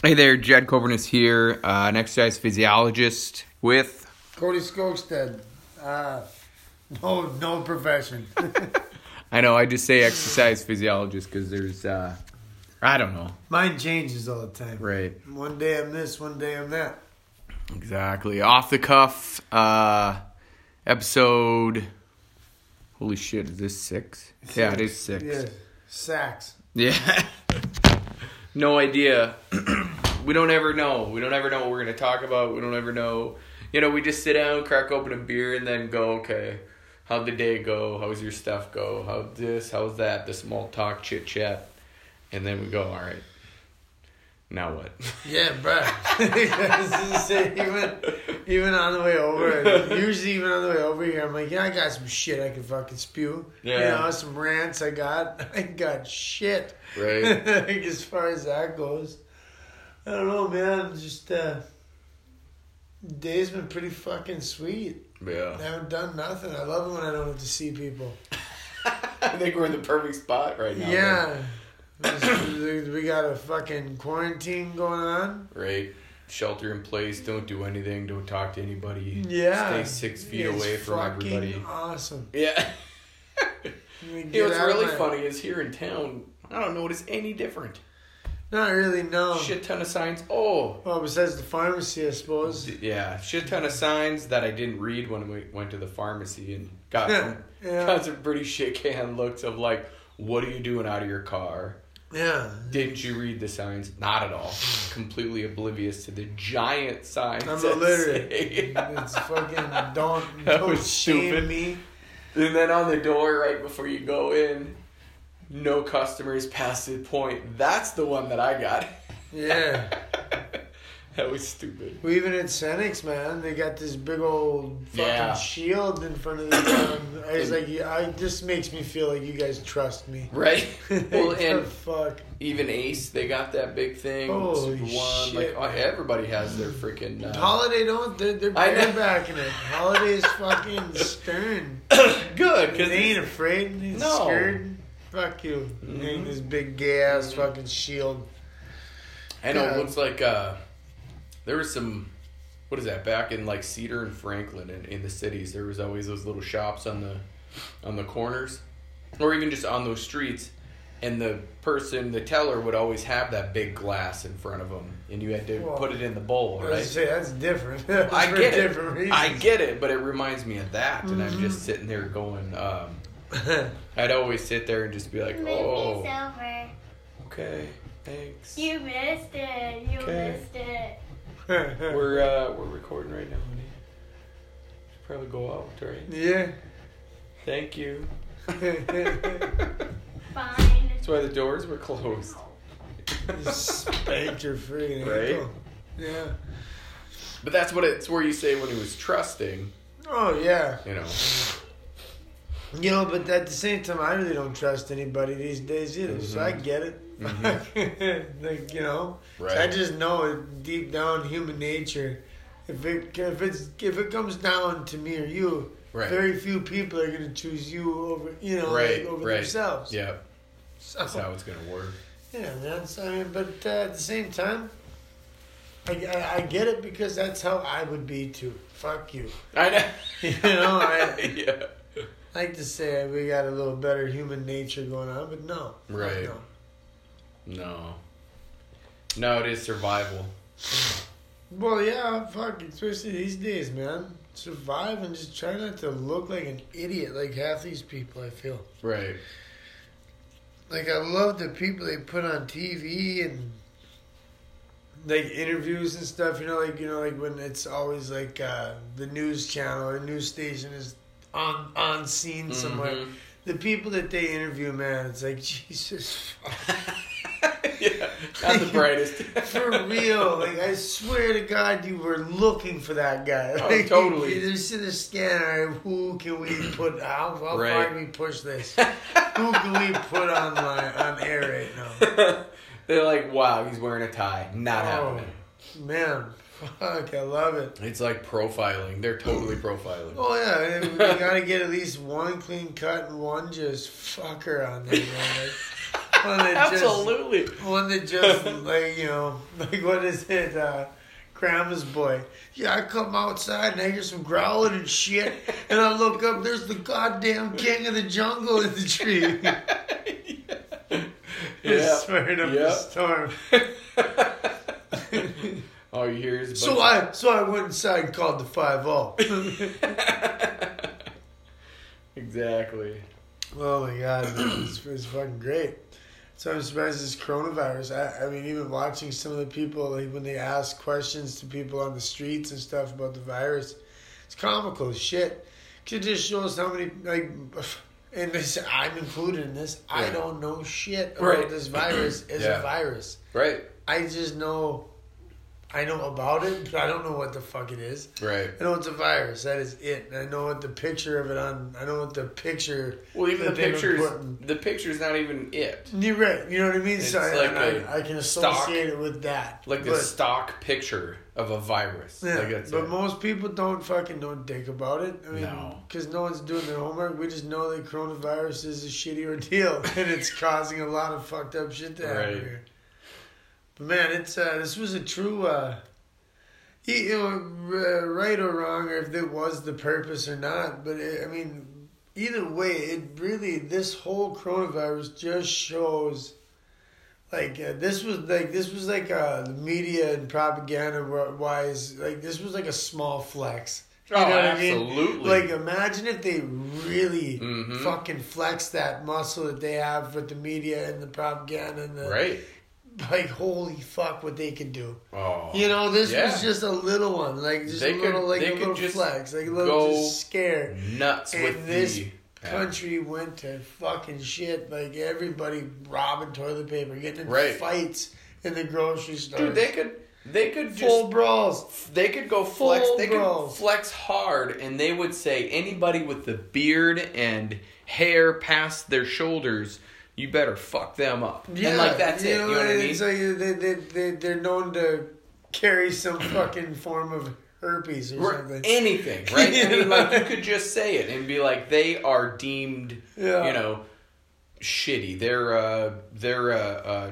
Hey there, Jed Coburnus here, uh, an exercise physiologist with. Cody Skogstead. Uh, no, no profession. I know I just say exercise physiologist because there's, uh, I don't know. Mine changes all the time. Right. One day I'm this, one day I'm that. Exactly. Off the cuff, uh, episode. Holy shit, is this six? Yeah, it is six. Yeah, sacks. Yeah. no idea. we don't ever know. We don't ever know what we're going to talk about. We don't ever know. You know, we just sit down, crack open a beer, and then go, okay, how'd the day go? How's your stuff go? How'd this? How's that? The small talk, chit chat. And then we go, all right. Now what? Yeah, bro. even, even on the way over, usually even on the way over here, I'm like, yeah, I got some shit I can fucking spew. Yeah. You know, some rants I got. I got shit. Right. like, as far as that goes. I don't know, man. Just, uh, day's been pretty fucking sweet. I Yeah. haven't done nothing. I love it when I don't have to see people. I think we're in the perfect spot right now. Yeah. we got a fucking quarantine going on. Right. Shelter in place. Don't do anything. Don't talk to anybody. Yeah. Stay six feet It's away from everybody. Awesome. Yeah. You know what's get out of really my- funny is here in town, I don't notice any different. Not really, no. Shit ton of signs. Oh, Well, besides the pharmacy, I suppose. d- yeah, shit ton of signs that I didn't read when we went to the pharmacy and got Yeah, some, yeah. got some pretty shit can looks of like, what are you doing out of your car? Yeah. Didn't you read the signs? Not at all. Completely oblivious to the giant signs. I'm that illiterate. It's fucking don't That don't was shame stupid. me. And then on the door, right before you go in, no customers past the point. That's the one that I got. Yeah. that was stupid. Well, even at Cenex, man, they got this big old fucking Yeah. shield in front of the gun. I was like, yeah, I just makes me feel like you guys trust me. Right? well, and fuck. even Ace, they got that big thing. Holy One. shit, like man. everybody has their freaking. Uh, Holiday don't they're, they're I know. back in it. Holiday's fucking stern. good because They ain't afraid. He's No. scared. Fuck you. Mhm. Ain't this big gay ass fucking shield. I know. It looks like uh, there was some. What is that? Back in like Cedar and Franklin, in, in the cities, there was always those little shops on the, on the corners, or even just on those streets, and the person, the teller, would always have that big glass in front of them, and you had to Well, put it in the bowl, right? say that's different. That's I get it. I get it, but it reminds me of that, and I'm Mm-hmm. just sitting there going. Um, I'd always sit there and just be like, Maybe "Oh, it's over. okay, thanks." You missed it. You Okay. missed it. We're uh, we're recording right now, honey. Should probably go out, right? yeah. Thank you. Fine. That's why the doors were closed. Spanked your freaking Right? ankle. Yeah. But that's what it's where you say when he was trusting, Oh yeah. you know. You know, but at the same time, I really don't trust anybody these days either. So I Mhm. get it. Mhm. like you know, Right. I just know it deep down, human nature. If it if it's if it comes down to me or you, Right. very few people are gonna choose you over you know Right, like, over right. themselves. Yeah, So, that's how it's gonna work. yeah, that's I mean, but uh, at the same time, I, I, I get it because that's how I would be too. Fuck you. I know. You know, I- yeah. I like to say we got a little better human nature going on, but no. Right. No. No. No, it is survival. Well, yeah, fuck, especially these days, man. Survive and just try not to look like an idiot like half these people, I feel. Right. Like, I love the people they put on TV and, like, interviews and stuff, you know, like, you know, like when it's always, like, uh, the news channel or news station is on, on scene somewhere. Mhm. The people that they interview, man, it's like, Jesus, yeah. Not the brightest. For real, like I swear to God, you were looking for that guy. Oh, Like, totally. You, just in the scanner. Who can we put? How, how far can we push this? Who can we put on line on air right now? They're like, wow, he's wearing a tie. Not Oh. happening. Man, fuck, I love it. It's like profiling. They're totally profiling. Oh yeah, we gotta get at least one clean cut and one just fucker on there. Man. Like, One that just, Absolutely. one that just like you know, like what is it? Uh, Grandma's boy. Yeah, I come outside and I hear some growling and shit, and I look up. There's the goddamn king of the jungle in the tree. Yeah. Swearing up Yeah. the storm. All you hear is So I so I went inside and called the five zero. Oh. of- exactly. Oh my god, it's, it's fucking great. So I'm surprised this coronavirus. I, I mean, even watching some of the people, like when they ask questions to people on the streets and stuff about the virus, it's comical as shit. 'Cause It just shows how many like, and this, I'm included in this. I don't know shit about Right. this virus as Yeah. a virus. Right. I just know, I know about it, but I don't know what the fuck it is. Right. I know it's a virus. That is it. And I know what the picture of it on. I know what the picture. Well, even the they've been pictures. putting- The picture's not even it. You're right. You know what I mean. so It's I, like I, a I can stock- associate it with that. Like the stock picture of a virus. yeah, Like but it. most people don't fucking know dick about it. I mean, No. because no one's doing their homework. We just know that coronavirus is a shitty ordeal and it's causing a lot of fucked up shit to happen Right. here. Man, it's uh, this was a true. Uh, you know, right or wrong, or if it was the purpose or not. But it, I mean, either way, it really this whole coronavirus just shows. Like uh, this was like this was like uh, the media and propaganda wise like this was like a small flex. You Oh, know what I mean? absolutely. Like imagine if they really Mhm. fucking flex that muscle that they have with the media and the propaganda and the right. Like holy fuck what they could do. Oh. You know, this Yeah. was just a little one, like just They a little, could- like a little just flex, like a little just scare. nuts And with this the yeah. Country went to fucking shit. Like everybody robbing toilet paper, getting in Right. fights in the grocery store. Dude, they could they could just full brawls. they could go flex Full they could flex hard and they would say anybody with the beard and hair past their shoulders you better fuck them up. And like that's it you know what i mean? It's like they they they they're known to carry some fucking form of herpes or Or something. anything right? I mean like you could just say it and be like they are deemed Yeah. you know shitty. They're uh they're uh, uh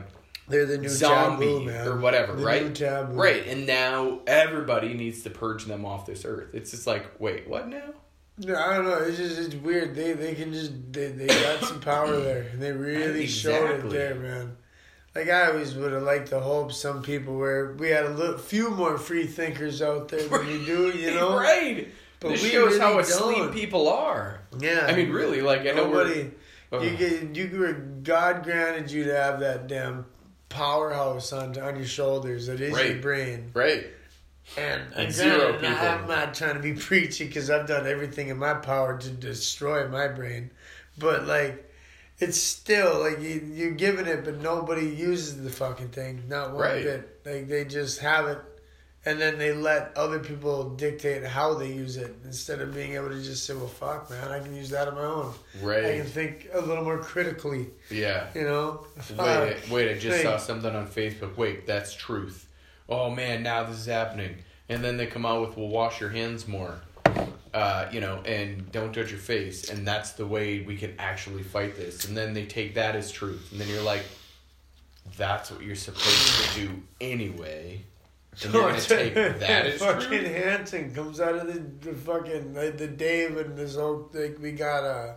They're the new zombie taboo, man. or whatever The right? right and now everybody needs to purge them off this earth. It's just like wait what now No, I don't know. It's just it's weird. They they can just they, they got some power there, and they really showed it there, man. Like I always would have liked to hope some people where we had a little, few more free thinkers out there than we do, you know. right But this we shows how really asleep don't. people are Yeah. I mean, really, like I know nobody. we're. You get you were God granted you to have that damn powerhouse on on your shoulders that is your brain. right. And, And zero people. I'm not trying to be preachy because I've done everything in my power to destroy my brain, but like, it's still like you you're giving it, but nobody uses the fucking thing, not one Right. bit. Like they just have it, and then they let other people dictate how they use it instead of being able to just say, "Well, fuck, man, I can use that on my own. Right? I can think a little more critically." Yeah. You know. Wait, wait, I just saw something on Facebook. Wait, that's truth. Oh man, now this is happening. And then they come out with, well, wash your hands more. Uh, you know, and don't touch your face. And that's the way we can actually fight this. And then they take that as truth. And then you're like, that's what you're supposed to do anyway. And you're going to take that as fucking truth? Hanson comes out of the, the fucking like the Dave and this whole like we got uh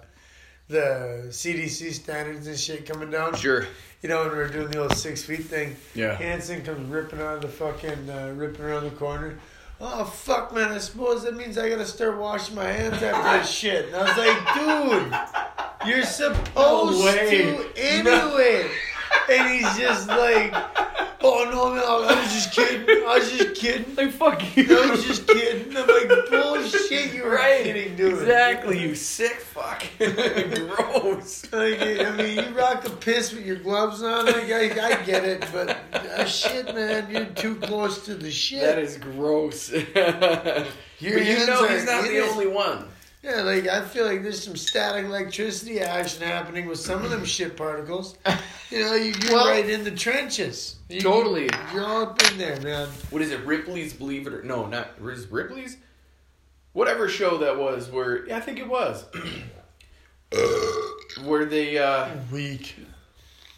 the CDC standards and shit coming down. Sure. You know, when we we're doing the old six feet thing. Yeah. Hanson comes ripping out of the fucking uh, ripping around the corner. Oh fuck, man! I suppose that means I gotta start washing my hands after this shit. And I was like, dude, you're supposed way. to anyway. And he's just like, oh no, man, I was just kidding. I was just kidding. Like, fuck you. I was just kidding. I'm like, bullshit, you were Right. kidding, dude. Exactly, you sick fuck. Gross. Like, I mean, you rock the piss with your gloves on. Like, I, I get it, but uh, shit, man, you're too close to the shit. That is gross. Your but you know are, he's not the only one. Yeah, like I feel like there's some static electricity action happening with some of them shit particles. You know, you, you're Well- right in the trenches. You- Totally. You're all up in there, man. What is it? Ripley's Believe It or No, not is Ripley's. Whatever show that was, where yeah, I think it was, where they uh, Weak.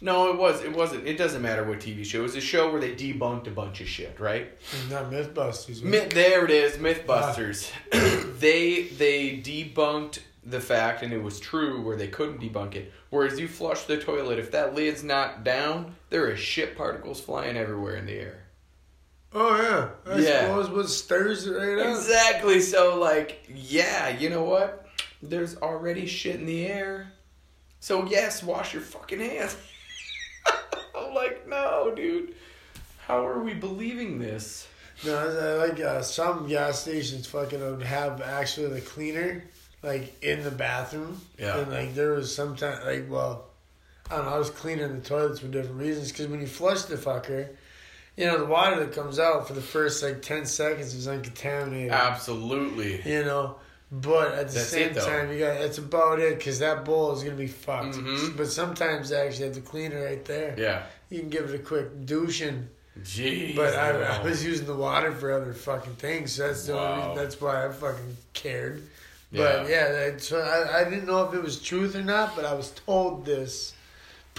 No, it was. It wasn't. It doesn't matter what TV show. It was a show where they debunked a bunch of shit, right? Not MythBusters. Myth, there it is, MythBusters. they they debunked the fact, and it was true where they couldn't debunk it. Whereas you flush the toilet, if that lid's not down, there are shit particles flying everywhere in the air. Oh yeah. I Yeah. suppose what stirs it right up. Exactly. So like, yeah, you know what? There's already shit in the air. So yes, wash your fucking hands. I'm like, no, dude. How are we believing this? No, I like uh, some gas stations fucking have actually the cleaner like in the bathroom. Yeah. And like there was sometimes like well, I don't know. I was cleaning the toilets for different reasons because when you flush the fucker, you know the water that comes out for the first like ten seconds is uncontaminated. Absolutely. You know. But at the That's same time, you got that's about it because that bowl is gonna be fucked. Mhm. But sometimes they actually have to clean it right there. Yeah. You can give it a quick douching. Jeez. But I, I was using the water for other fucking things. So that's the only Wow. reason. That's why I fucking cared. But yeah, so I, I didn't know if it was truth or not. But I was told this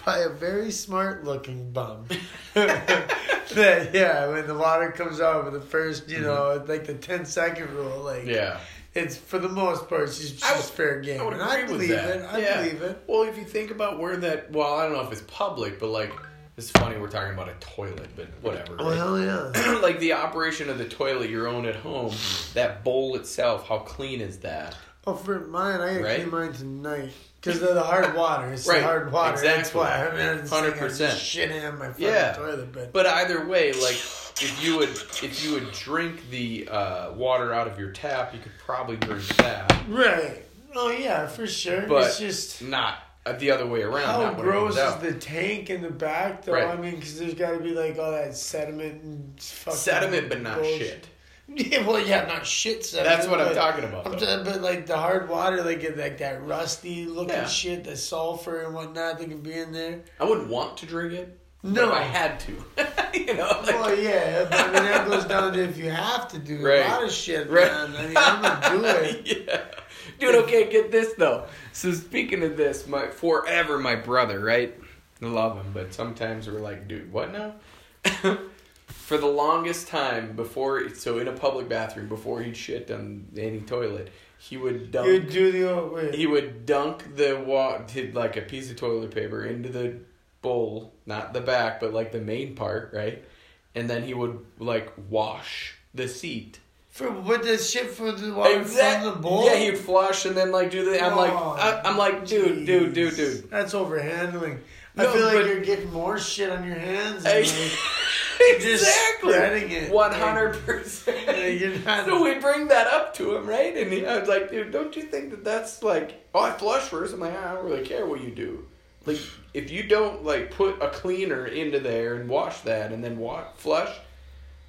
by a very smart looking bum. that yeah, when the water comes out for the first, you know, like the 10 second rule, like Mm-hmm. Yeah. it's for the most part, it's just, I would- fair game. I would agree I with believe that. it. I Yeah. believe it. Well, if you think about where that, well, I don't know if it's public, but like, it's funny we're talking about a toilet, but whatever. Oh right? hell yeah! like the operation of the toilet your own at home, that bowl itself, how clean is that? Oh, for mine, I Right? clean mine tonight because of the hard water. It's Right, the hard water. That's why. I mean, saying 100%. Shit in my fucking Yeah. toilet, but, But either way, like if you would if you would drink the uh, water out of your tap, you could probably drink that, right. Oh yeah, for sure. But it's just not Uh, the other way around. how not when it gross is the tank in the back, though. Right. I mean, because there's got to be like all that sediment and fucking sediment, but not bullshit. shit. Yeah, well, yeah, not shit sediment. That's what I'm talking about. I'm talking, but like the hard water, like like that rusty looking Yeah. shit, the sulfur and whatnot that can be in there. I wouldn't want to drink it. No. if I had to. you know, like, well, yeah, but I mean that goes down to if you have to do Right. a lot of shit, Right. man. I mean, I'm gonna do it. yeah. Dude, okay, get this though. So speaking of this, my forever my brother, right? I love him, but sometimes we're like, dude, what now? For the longest time before, so in a public bathroom, before he'd shit on any toilet, he would dunk. You do the old wait. he would dunk the wa- did like a piece of toilet paper into the bowl, not the back, but like the main part, right? And then he would like wash the seat. For what the shit for the water Exact- from the bowl. Yeah, he'd flush and then like do the. I'm like, Oh, I, I'm like, dude, dude, dude, dude. That's overhandling. I feel like you're getting more shit on your hands. And like, exactly. One hundred percent. So we bring that up to him, right? And he, I was like, dude, don't you think that that's like, oh, I flush first. I'm like, I don't really care what you do. Like, if you don't like put a cleaner into there and wash that and then wa- flush,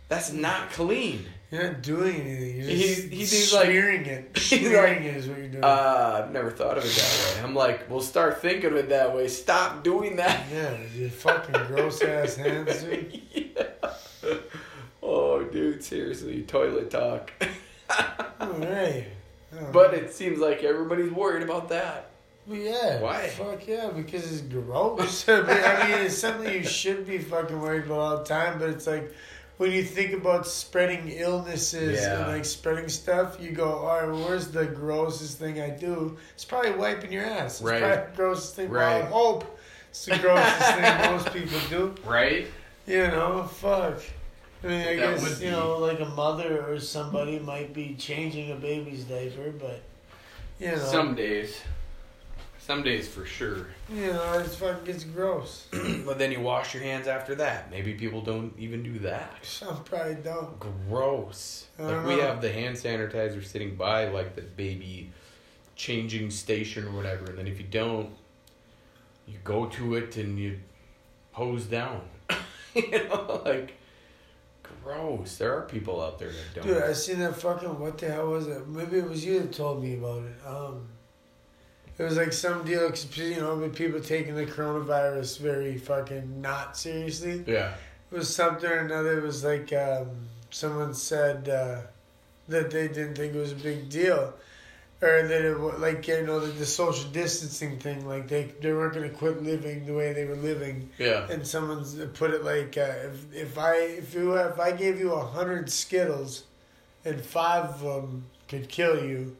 that's not clean. You're not doing anything. You're He's- just he's- he's like- smearing it. he's Smearing like, it is what you're doing. Uh, I've never thought of it that way. I'm like, we'll start thinking of it that way. Stop doing that. yeah, you fucking gross ass hands, dude. yeah. Oh, dude, seriously, toilet talk. All right. But it seems like everybody's worried about that. Well, yeah. Why? Fuck yeah, because it's gross. I mean, I mean, it's something you should be fucking worried about all the time, but it's like when you think about spreading illnesses Yeah. and like spreading stuff, you go, all right, well, where's the grossest thing I do? It's probably wiping your ass. It's Right. probably the grossest thing. Right. Well, I hope it's the grossest thing most people do. Right? You know, fuck. I mean, I That guess, you know, like a mother or somebody might be changing a baby's diaper, but, you know. Some days. Some days for sure. You know, it's fucking gets gross. but then you wash your hands after that. Maybe people don't even do that. Some probably don't. Gross. Like don't we know. have the hand sanitizer sitting by like the baby changing station or whatever, and then if you don't, you go to it and you hose down. you know, like gross. There are people out there that don't. Dude, I seen that fucking. What the hell was it? Maybe it was you that told me about it. Um, it was like some deal, 'cause, you know, with people taking the coronavirus very fucking not seriously. yeah. It was something or another. It was like um, someone said uh, that they didn't think it was a big deal, or that it, wa- like you know the, the social distancing thing, like they they weren't gonna quit living the way they were living, Yeah. and someone's put it like uh, if if I if you if I gave you a hundred Skittles, and five of them could kill you.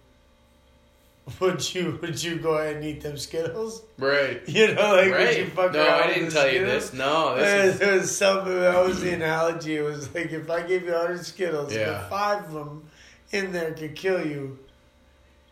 Would you would you go ahead and eat them Skittles? Right. You know, like would you right. fuck No, I didn't tell you this. No, this It is was, something. That was the analogy. It was like if I gave you hundred Skittles, Yeah. but five of them in there could kill you.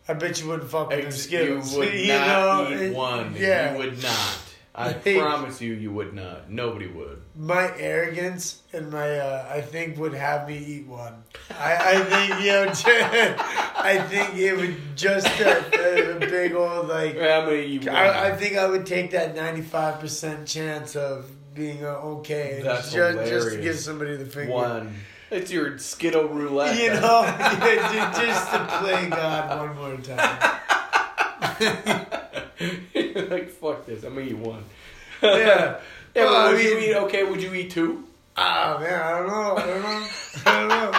I bet you wouldn't fuck with them Skittles. You would You not know, eat one. Yeah, You would not. I Like- promise you, you would not. Nobody would. my arrogance and my uh, I think would have me eat one. I, I think you know. I think it would just a, a big old like. I'm gonna eat one. I, I think I would take that ninety five percent chance of being uh, okay. That's just, just to give somebody the finger. one. It's your Skittle roulette. You know, yeah, just to play God one more time. Like fuck this. I'm gonna eat one. Yeah. Yeah, Well, but I would you eat? Okay, would you eat two? Ah man, I don't know. I don't know. I don't know.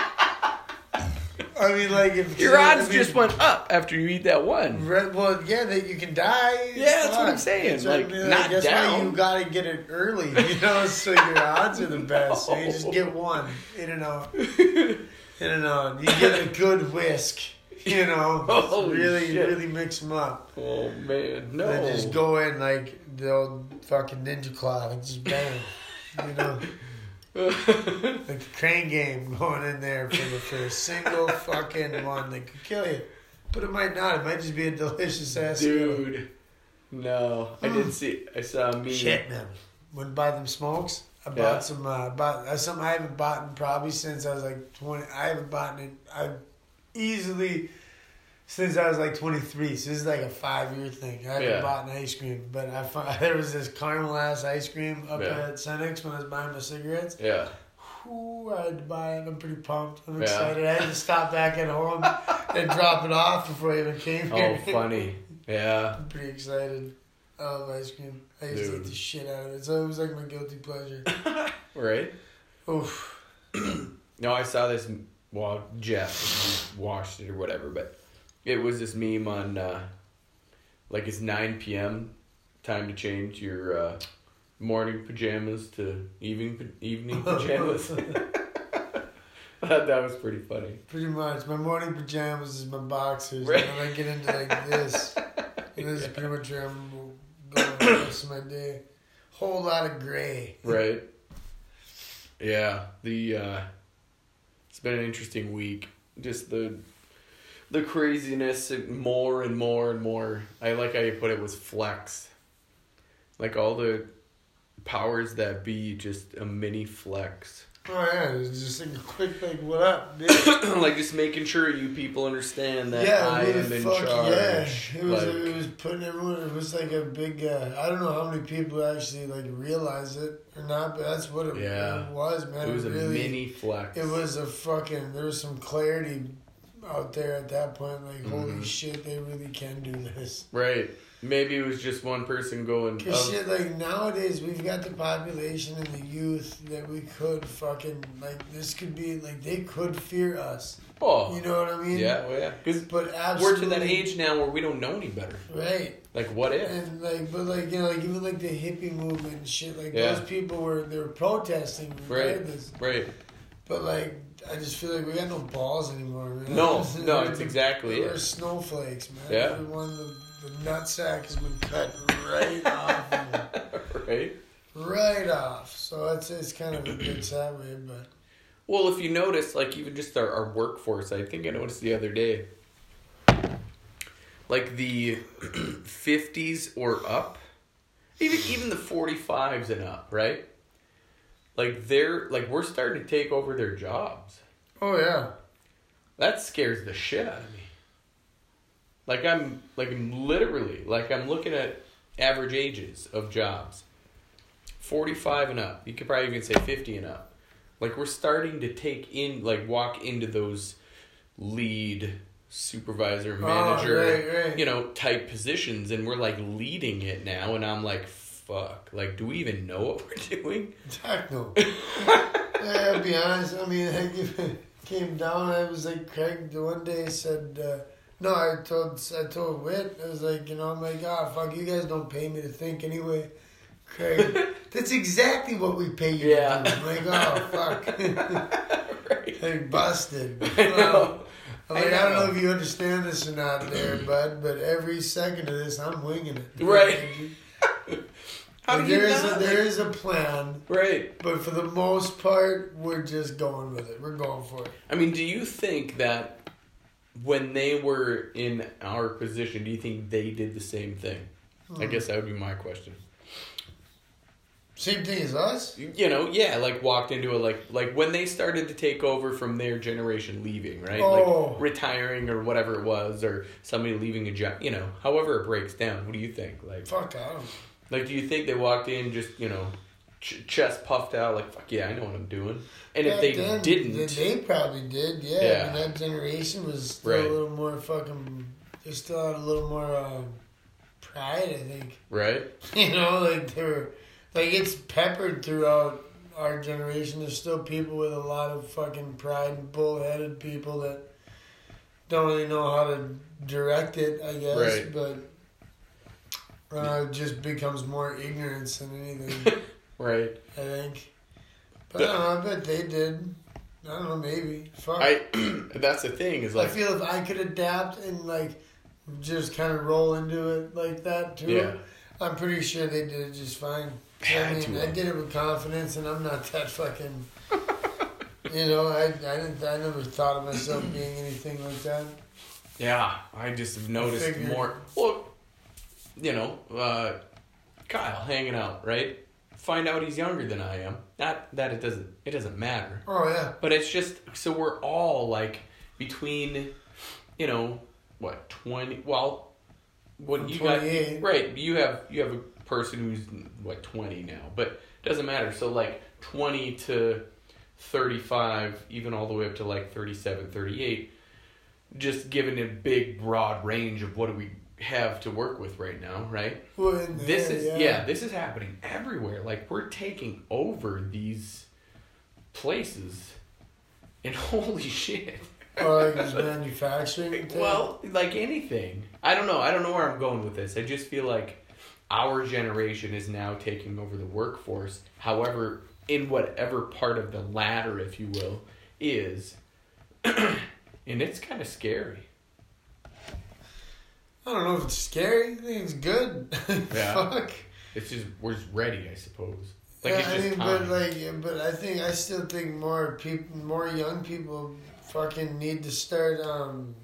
I mean, like if Your odds mean, just went up after you eat that one. Red, well, yeah, that you can die. Yeah, that's what I'm saying, That's what I like, mean, not that's why down. you gotta get it early, you know, so your odds are the best. So you just get one in and out, in and out. You get a good whisk, you know. Really, shit. really mix them up. Oh man, no. Then just go in like the old fucking ninja claw and just bang. you know, like the crane game going in there for the for a single fucking one that could kill you. But it might not. It might just be a delicious ass. Dude, no. I didn't see. I saw me. Shit, man. Wouldn't buy them smokes. I bought Yeah. some. Uh, bought that's something I haven't bought in probably since I was like twenty. I haven't bought it. I easily since I was like twenty three. So this is like a five year thing. I haven't Yeah. bought an ice cream, but I found, there was this caramel ass ice cream up Yeah. at Cenex when I was buying my cigarettes. Yeah. Ooh, I had to buy it. I'm pretty pumped. I'm Yeah. excited. I had to stop back at home and drop it off before I even came oh, here. Oh, funny. Yeah. I'm pretty excited. I love ice cream. I used to eat the shit out of it. So it was like my guilty pleasure. Right. Oof. No, I saw this. Well, Jeff watched it or whatever, but it was this meme on uh, like it's nine p.m. Time to change your uh, morning pajamas to evening evening pajamas. That was pretty funny. Pretty much. My morning pajamas is my boxers. Right. And then I get into like this. And this is pretty much where I'm going the rest of my day. Whole lot of gray. Right. Yeah. The uh, it's been an interesting week. Just the the craziness and more and more and more. I like how you put it was flex. Like all the powers that be, just a mini flex. Oh yeah, it was just like a quick like, what up, bitch? like just making sure you people understand that yeah, I am in fuck charge. yeah. It was Like, it was putting everyone. It was like a big. Uh, I don't know how many people actually like realize it or not, but that's what it, Yeah. was, man. it was a really, mini flex. It was a fucking. There was some clarity out there at that point. Like, Mhm. holy shit, they really can do this. right. Maybe it was just one person going. Cause "Oh, shit, like nowadays we've got the population and the youth that we could fucking like. This could be like they could fear us. oh, You know what I mean? yeah, well, yeah. Because But we're to that age now where we don't know any better. right? Like, what if? And like, but like you know, like even like the hippie movement and shit. Like Yeah. those people were they were protesting Right. regardless. Right. But like, I just feel like we got no balls anymore, man. No, no, it's exactly We're it. snowflakes, man. Yeah. Everyone, the, the nutsack has been cut right off, of right. right off. So it's it's kind of a bit sad way, but Well, if you notice, like even just our, our workforce, I think I noticed the other day, like the fifties or up, even even the forty fives and up, right? Like they're like we're starting to take over their jobs. oh yeah, That scares the shit out of me. Like I'm like I'm literally like I'm looking at average ages of jobs. 45 and up. You could probably even say 50 and up. Like we're starting to take in like walk into those lead supervisor manager right, right. you know type positions and we're like leading it now and I'm like fuck like do we even know what we're doing heck no. I'll be honest. I mean, I came down, I was like Craig. The one day said, uh, No, I told I told Wit, I was like, you know, I'm like, ah, fuck, you guys don't pay me to think anyway. Craig, that's exactly what we pay you Yeah. to do. I'm like, oh, fuck. right. like, busted. I know. I'm I like, I, don't know. know if you understand this or not there, bud, but every second of this, I'm winging it. Right. How Like, do you there is a, there is a plan, Right. but for the most part, we're just going with it. We're going for it. I mean, do you think that when they were in our position, do you think they did the same thing? Hmm. I guess that would be my question. Same thing as us. You know, yeah, like walked into a like like when they started to take over from their generation leaving, right? Oh. Like retiring or whatever it was, or somebody leaving a job. You know, however it breaks down. What do you think? Like, Fuck, I don't. like do you think they walked in just you know, ch- chest puffed out like fuck yeah, I know what I'm doing? And if they then, didn't, they, they probably did. Yeah, Yeah. I mean, that generation was still Right. a little more fucking. They still had a little more uh, pride, I think. right? You know, like they were, like it's peppered throughout our generation. There's still people with a lot of fucking pride, and bullheaded people that don't really know how to direct it. I guess, Right. but. Uh, it just becomes more ignorance than anything. Right. I think. But I don't know, I bet they did. I don't know, maybe. Fuck. I that's the thing is like. I feel if I could adapt and like just kind of roll into it like that too, Yeah. I'm pretty sure they did it just fine. I mean, to I did it with confidence, and I'm not that fucking. you know, I, I didn't. I never thought of myself being anything like that. Yeah, I just have noticed more. Well, you know, uh, Kyle hanging out, right? Find out he's younger than I am. Not that it doesn't it doesn't matter, Oh yeah, but it's just so we're all like between, you know, what twenty? Well, what I'm you got? Right, you have you have a person who's what twenty now, but it doesn't matter. So like twenty to thirty five, even all the way up to like 37, 38 just given a big broad range of what do we have to work with right now, right? well, This there, is yeah. this is happening everywhere. Like we're taking over these places, and holy shit. Or like manufacturing. Well, like anything. I don't know. I don't know where I'm going with this. I just feel like our generation is now taking over the workforce. However, in whatever part of the ladder, if you will, is, and it's kind of scary. I don't know if it's scary. I think it's good. Yeah. Fuck. It's just we're just ready, I suppose. Like yeah, it's I just mean, time. but like, but I think I still think more people, more young people, fucking need to start um,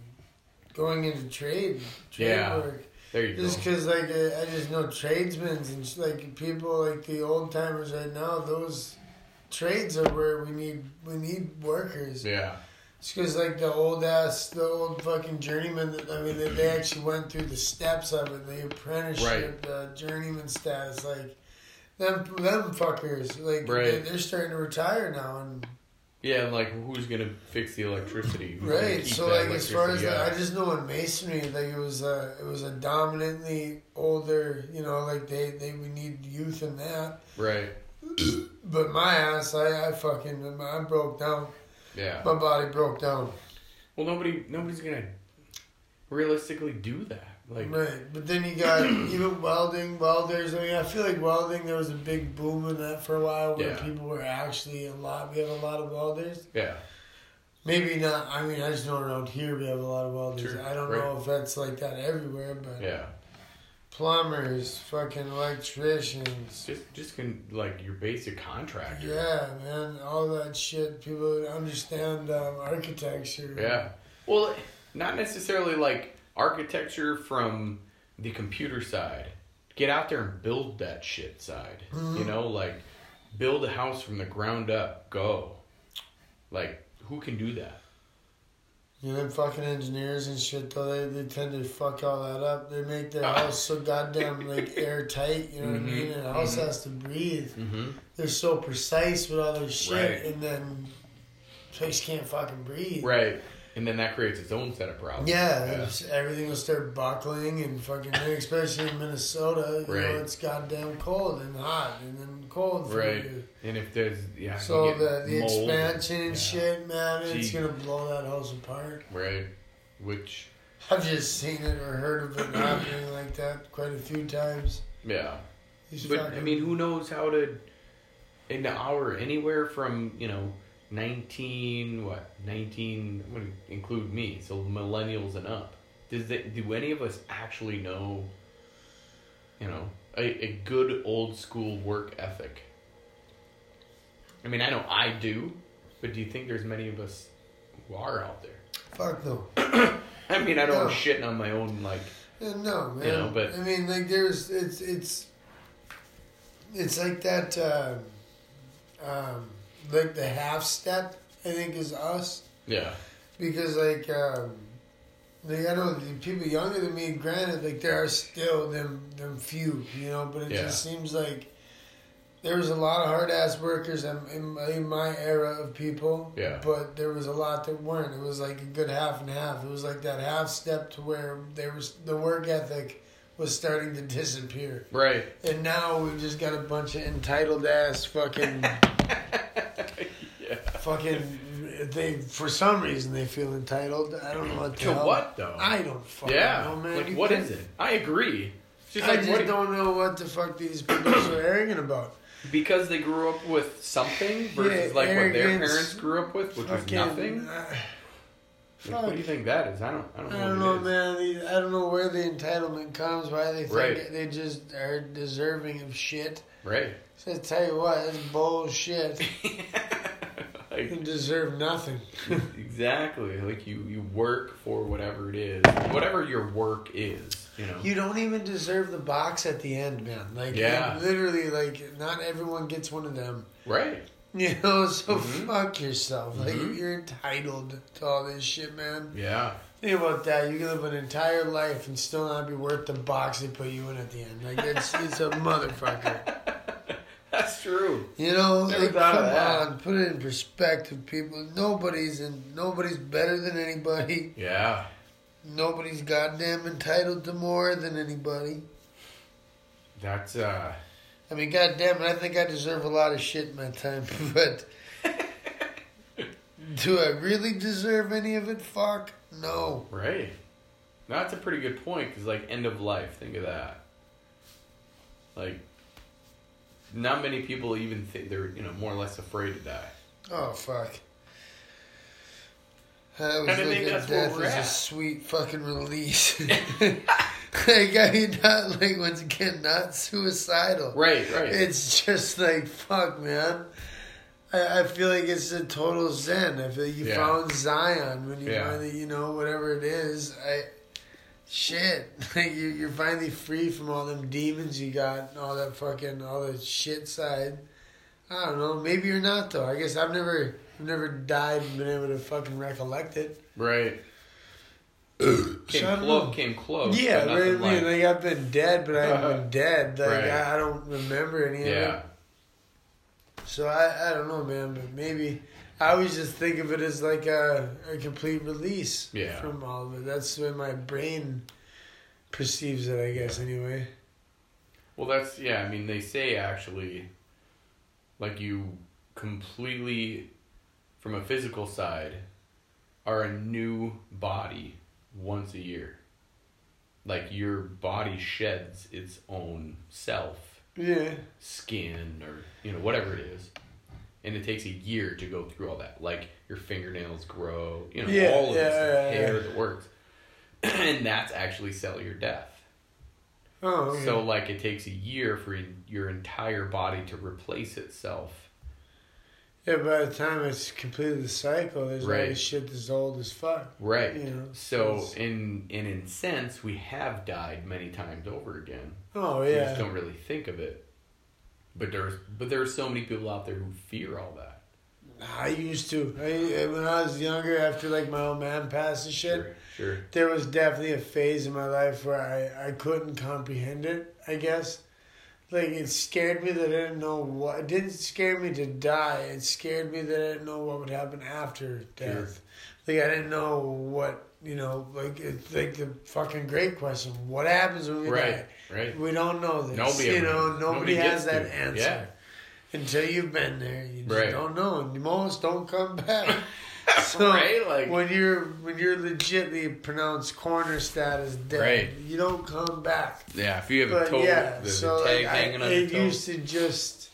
going into trade, trade Yeah. work. there you Just because, like, I, I just know tradesmen and like people like the old timers right now. Those trades are where we need we need workers. Yeah, It's because like the old ass, the old fucking journeyman. That, I mean, they, they actually went through the steps of it. The apprenticeship, the journeyman status. Like them, them fuckers. Like Right. they, they're starting to retire now, and yeah. And like, who's gonna fix the electricity? Who's right. So like as far as like. I just know in masonry, like it was a it was a dominantly older. You know, like they they we need youth in that. right? But my ass, I I fucking I broke down. Yeah. My body broke down. Well, nobody, nobody's gonna realistically do that. Like, Right, but then you got even welding, welders. I mean, I feel like welding. There was a big boom in that for a while, where Yeah. people were actually a lot. We have a lot of welders. yeah, Maybe not. I mean, I just know around here we have a lot of welders. Sure, I don't right. know if that's like that everywhere, but yeah. Plumbers, fucking electricians. Just, just can like your basic contractor. Yeah, man, all that shit. People that understand um, architecture. Yeah. Well, not necessarily like architecture from the computer side. Get out there and build that shit side. Mhm. You know, like build a house from the ground up. Go. Like, who can do that? You know, them fucking engineers and shit, though, they, they tend to fuck all that up. They make their Ah. house so goddamn, like, airtight, you know what I mean? Mhm, And a house mhm. has to breathe. Mm-hmm. They're so precise with all their shit, Right. and then place can't fucking breathe. Right. And then that creates its own set of problems. Yeah, it's- everything will start buckling and fucking, especially in Minnesota, you Right. know, it's goddamn cold and hot and then cold for Right. you. And if there's yeah, you So get the, the mold, expansion and yeah. shit, man, it's gonna blow that house apart. Right. Which I've just seen it or heard of it happening like that quite a few times. Yeah. He's But I mean, who knows how to in an hour anywhere from you know nineteen what nineteen would include me so millennials and up. Does that do any of us actually know? You know, a, a good old school work ethic. I mean, I know I do, but do you think there's many of us who are out there? Fuck no. I mean, I don't No. know shitting on my own like Yeah, no, man. You know, but- I mean, like, there's it's it's it's like that. Uh, um, like the half step, I think, is us yeah, because like. Um, like I know the people younger than me, granted, like there are still them them few, you know, but it Yeah. just seems like there was a lot of hard ass workers in, in, my- in my era of people. Yeah. But there was a lot that weren't. It was like a good half and half. It was like that half step to where there was the work ethic was starting to disappear. right. And now we've just got a bunch of entitled ass fucking. fucking they for some reason they feel entitled. I don't know what the To hell. what though? I don't fucking yeah. know, man. like You what it? I agree. It's just I like just what, don't know what the fuck these people are so arrogant about. because they grew up with something versus Yeah, like what their parents grew up with, which was nothing. uh, Like, what do you think that is? I don't. I don't I know. don't know, man. I don't know where the entitlement comes. Why they think Right. they just are deserving of shit. Right. So I tell you what, that's bullshit. like, You deserve nothing. exactly. Like you, you work for whatever it is, whatever your work is. You know. You don't even deserve the box at the end, man. Like, Yeah. literally, like, not everyone gets one of them. right. You know, so Mhm. fuck yourself. Like, Mhm. you're entitled to all this shit, man. Yeah. Think about that. You can live an entire life and still not be worth the box they put you in at the end. Like, it's, it's a motherfucker. That's true. You know, Never like, come on, put it in perspective, people. Nobody's in, nobody's better than anybody. Yeah. Nobody's goddamn entitled to more than anybody. That's uh. I mean, goddamn it, I think I deserve a lot of shit in my time, but do I really deserve any of it? Fuck, no. Right. That's a pretty good point because, like, end of life, think of that. Like, not many people even think they're, you know, more or less afraid to die. Oh fuck. I was Kinda look think at death we're as a sweet fucking release. like I mean, not like once again, not suicidal. Right, right. It's just like fuck, man. I, I feel like it's a total zen. I feel like you Yeah. found Zion when you Yeah. finally, you know, whatever it is. I shit, like you, you're finally free from all them demons you got, and all that fucking, all the shit side. I don't know. Maybe you're not though. I guess I've never, I've never died and been able to fucking recollect it. right. So Came, I don't clo- came close. yeah, but right, I nothing mean, like, like I've been dead, but I haven't been dead. Like Right. I, I don't remember any of it. yeah. So I, I don't know, man, but maybe I always just think of it as like a, a complete release Yeah. from all of it. That's the way my brain perceives it, I guess. Anyway, Well, that's yeah. I mean, they say actually, like you completely, from a physical side, are a new body once a year. Like your body sheds its own self, yeah, skin, or you know whatever it is, and it takes a year to go through all that. Like your fingernails grow, you know, Yeah, all of yeah, this yeah, hair that works, and that's actually cellular death. oh, okay. So like it takes a year for your entire body to replace itself. yeah. By the time it's completed the cycle, there's all Right. this shit that's old as fuck. Right. You know, So it's- in in in sense, we have died many times over again. Oh We yeah, just don't really think of it. But there's but there are so many people out there who fear all that. I used to. I, when I was younger, after like my old man passed and shit, Sure. Sure. there was definitely a phase in my life where I, I couldn't comprehend it, I guess. Like, it scared me that I didn't know what. It didn't scare me to die. It scared me that I didn't know what would happen after death. Like, I didn't know what, you know, like, it's like the fucking great question. What happens when we Right. die? Right. We don't know this. Nobody you ever know, nobody, Nobody has that to. answer. Yeah. until you've been there. You just Right. don't know, and most don't come back. so Right, like- when you're when you're legitly pronounced corner status dead, Right. you don't come back. Yeah, if you have a But toe, yeah, so tag like, I, on it used to just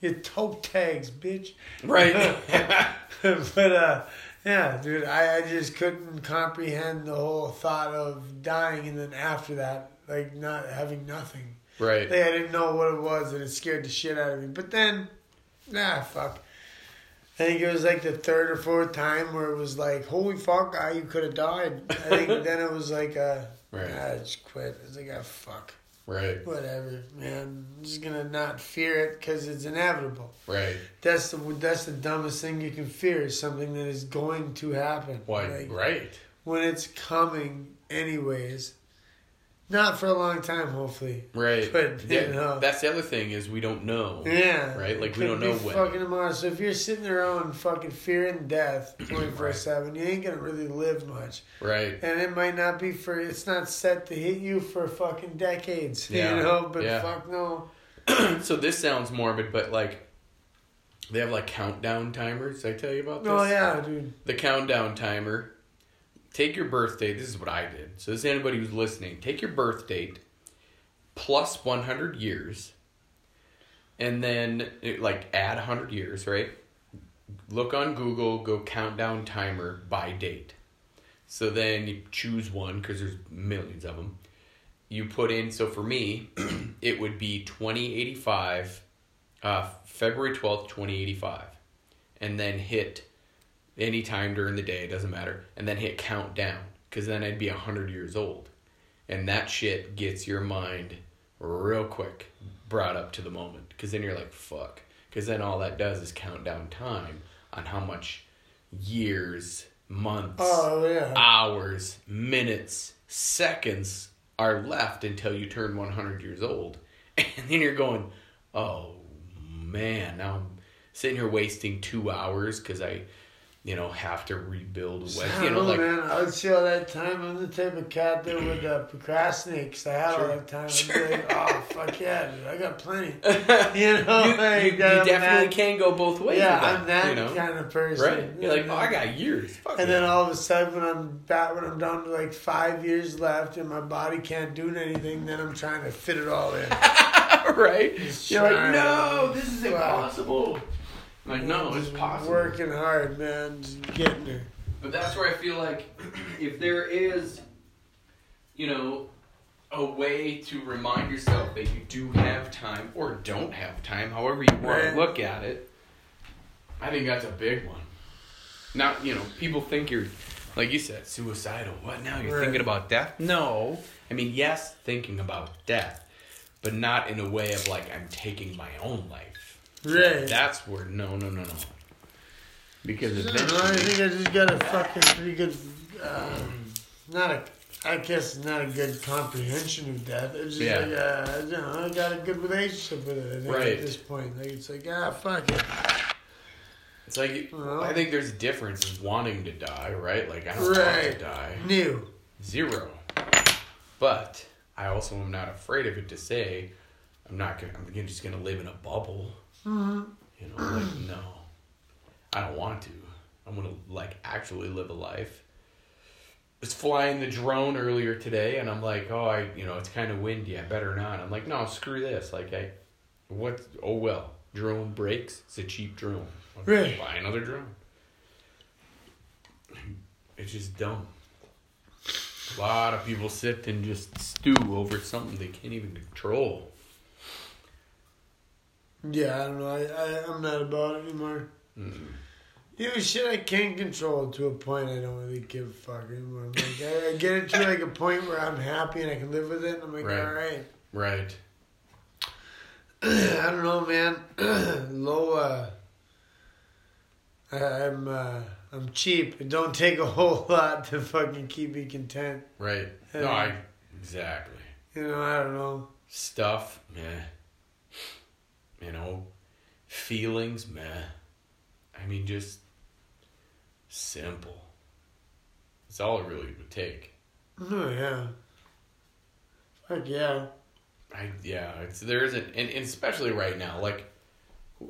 your toe tags, bitch. Right. but uh, yeah, dude, I, I just couldn't comprehend the whole thought of dying and then after that, like not having nothing. right. Like I didn't know what it was and it scared the shit out of me. But then, nah, fuck. I think it was like the third or fourth time where it was like, holy fuck, guy, you could have died. I think then it was like, uh, Right. nah, I just quit. I was like, ah, fuck. Right. Whatever, man. I'm just gonna not fear it because it's inevitable. Right. That's the that's the dumbest thing you can fear is something that is going to happen. Why? Like, right. When it's coming, anyways. Not for a long time, hopefully. Right. But, you yeah, know. that's the other thing is we don't know. Yeah. Right? Like, we don't know when. Fucking tomorrow. So if you're sitting around fucking fearing death 24 7, you ain't gonna really live much. Right. And it might not be for, it's not set to hit you for fucking decades. Yeah. You know? But Yeah. fuck no. so this sounds morbid, but like they have like countdown timers. Did I tell you about oh, this? Oh, yeah, dude. The countdown timer. Take your birth date. This is what I did. So this is anybody who's listening. Take your birth date plus 100 years, and then like add 100 years, right? Look on Google. Go countdown timer by date. So then you choose one because there's millions of them. You put in. So for me, it would be 2085, uh, February 12th, 2085, and then hit anytime during the day, it doesn't matter, and then hit countdown because then I'd be 100 years old. And that shit gets your mind real quick brought up to the moment because then you're like, fuck. Because then all that does is count down time on how much years, months, Oh, yeah. hours, minutes, seconds are left until you turn 100 years old. And then you're going, oh man, now I'm sitting here wasting two hours because I, you know, have to rebuild a You know, know, like, man. I would see all that time. I'm the type of cat that would uh, procrastinate because I had all that time. I'd Sure. be like, oh, fuck yeah, dude. I got plenty. you, You know, you, like, you I'm definitely that- can go both ways. Yeah, that, I'm that you know? kind of person. Right? You're like, oh, I got years. Fuck And yeah. then all of a sudden, when I'm back, when I'm down to like five years left, and my body can't do anything, then I'm trying to fit it all in. right? Just You're like, no, this is impossible. I'm like, no, it's Just possible. Working hard, man. Just getting there. But that's where I feel like if there is, you know, a way to remind yourself that you do have time or don't have time, however you want Right. to look at it, I think that's a big one. Now, you know, people think you're, like you said, suicidal. What now? You're Right. thinking about death? No. I mean, yes, thinking about death, but not in a way of like, I'm taking my own life. Right. That's where, no, no, no, no. Because I don't I think I just got a fucking pretty good, um, not a, I guess not a good comprehension of death. It's just Yeah. like, uh, you know, I got a good relationship with it. I think Right. at this point, like it's like, ah, fuck it. It's like Well. I think there's a difference in wanting to die, right? Like I don't want to die. New. Zero. But I also am not afraid of it to say I'm not gonna I'm just gonna live in a bubble. Mm-hmm. You know, like no. I don't want to. I'm gonna like actually live a life. I was flying the drone earlier today and I'm like, oh I you know, it's kinda windy, I better not. I'm like, no, screw this. Like I what oh well. Drone breaks, it's a cheap drone. Right. Buy another drone. It's just dumb. A lot of people sit and just stew over something they can't even control. Yeah, I don't know. I, I I'm not about it anymore. Mm. You know, shit I can't control to a point I don't really give a fuck anymore. Like, I, I get it to like a point where I'm happy and I can live with it. And I'm like, Right. all right. Right. I don't know, man. Low. Uh, I, I'm uh, I'm cheap. It don't take a whole lot to fucking keep me content. Right. No, I exactly. You know, I don't know. Stuff, meh. You know, feelings, meh. I mean, just simple. It's all it really would take. Oh yeah. Fuck yeah. I yeah, it's there isn't, and, and especially right now, like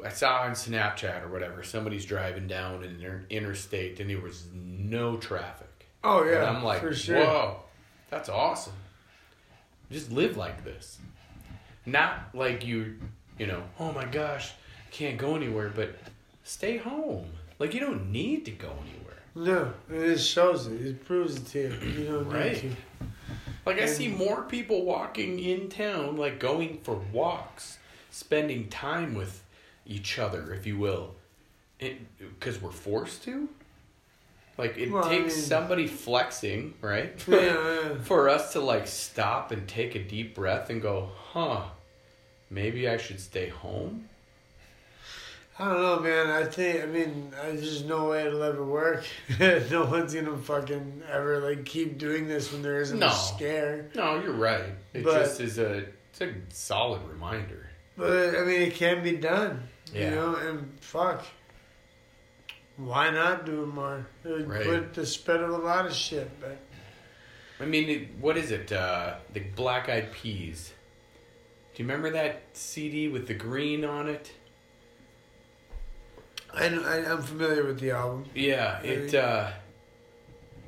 I saw on Snapchat or whatever, somebody's driving down in an inter- interstate and there was no traffic. Oh And yeah, I'm like, for sure. whoa, that's awesome. Just live like this. Not like you, you know, oh my gosh, can't go anywhere, but stay home. Like you don't need to go anywhere. No, it shows it. It proves it to you. You don't Right. need to. Like I see more people walking in town, like going for walks, spending time with each other, if you will, because we're forced to. Like it Well, I takes mean- somebody flexing, right? Yeah, yeah. for us to like stop and take a deep breath and go, huh, maybe I should stay home. I don't know, man. I think, I mean, there's just no way it'll ever work. no one's gonna fucking ever like keep doing this when there isn't No. a scare. No, you're right. It But- just is a it's a solid reminder. But I mean, it can be done. Yeah. You know, and fuck, why not do it more? It would Right. put the spread of a lot of shit. But I mean, it, what is it? Uh, the Black Eyed Peas. Do you remember that CD with the green on it? I, I I'm familiar with the album. Yeah, it. Uh,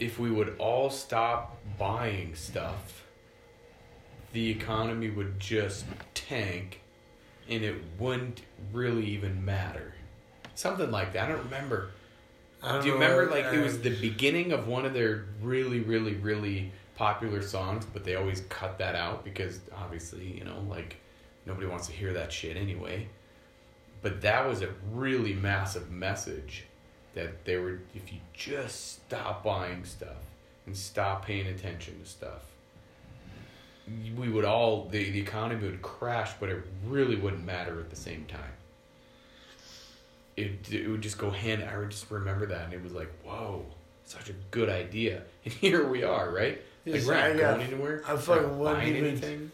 if we would all stop buying stuff, the economy would just tank, and it wouldn't really even matter. Something like that. I don't remember. I don't Do you remember like it uh, was the beginning of one of their really, really, really popular songs, but they always cut that out because obviously, you know, like nobody wants to hear that shit anyway. But that was a really massive message that they were if you just stop buying stuff and stop paying attention to stuff, we would all the, the economy would crash, but it really wouldn't matter at the same time it, it would just go hand. I would just remember that, and it was like, whoa, such a good idea. And here we are, right? Like Yes, we're not I got- going anywhere. I fucking not wouldn't even- anything.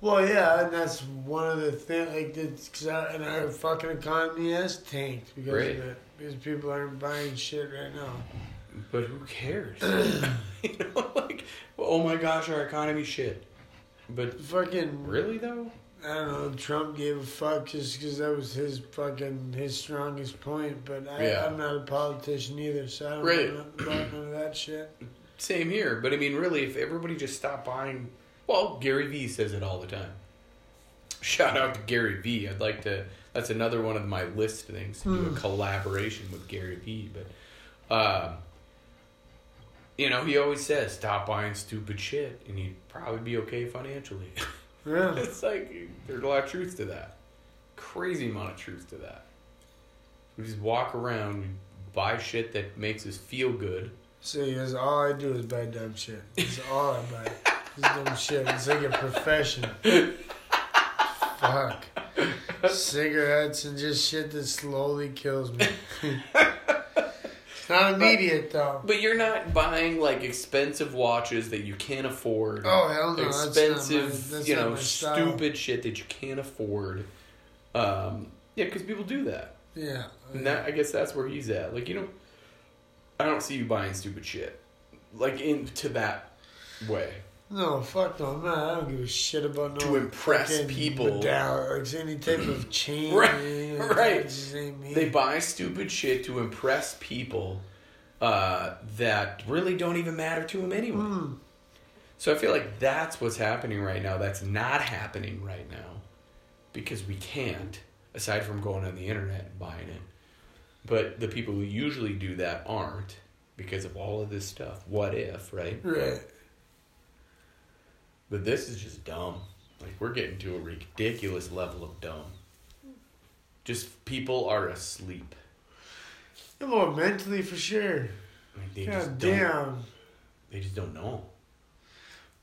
Well, yeah, and that's one of the things. Like, it's, cause our, and our fucking economy has tanked because Right. of it. Because people aren't buying shit right now. But who cares? you know, like, oh my gosh, our economy shit. But Fucking really though, I don't know. Trump gave a fuck just because that was his fucking his strongest point. But I, Yeah. I'm not a politician either, so I don't Right. know about none of that shit. Same here. But I mean, really, if everybody just stopped buying, well, Gary Vee says it all the time. Shout out to Gary Vee. I'd like to. That's another one of my list things to do a collaboration with Gary Vee. But, um, you know, he always says stop buying stupid shit, and you'd probably be okay financially. Yeah. it's like there's a lot of truth to that. Crazy amount of truth to that. We just walk around, we buy shit that makes us feel good. He goes, all I do is buy dumb shit. That's all I buy. Is dumb shit. It's like a profession. Fuck. Cigarettes and just shit that slowly kills me. not immediate though. But you're not buying like expensive watches that you can't afford. Oh hell no! That's not my- expensive, that's you know, stupid shit that you can't afford. Um, yeah, because people do that, Yeah. and that I guess that's where he's at. Like you don't, I don't see you buying stupid shit, like into that way. No, fuck no, man. I don't give a shit about no To impress people. medallion, like any type of chain. Right, right. that just ain't me. They buy stupid shit to impress people uh, that really don't even matter to them anyway. Mm. So I feel like that's what's happening right now. That's not happening right now because we can't, aside from going on the internet and buying it. But the people who usually do that aren't because of all of this stuff. What if, right? Right. But this is just dumb. Like we're getting to a ridiculous level of dumb. Just people are asleep. Well, mentally for sure. Like they God just damn. They just don't know.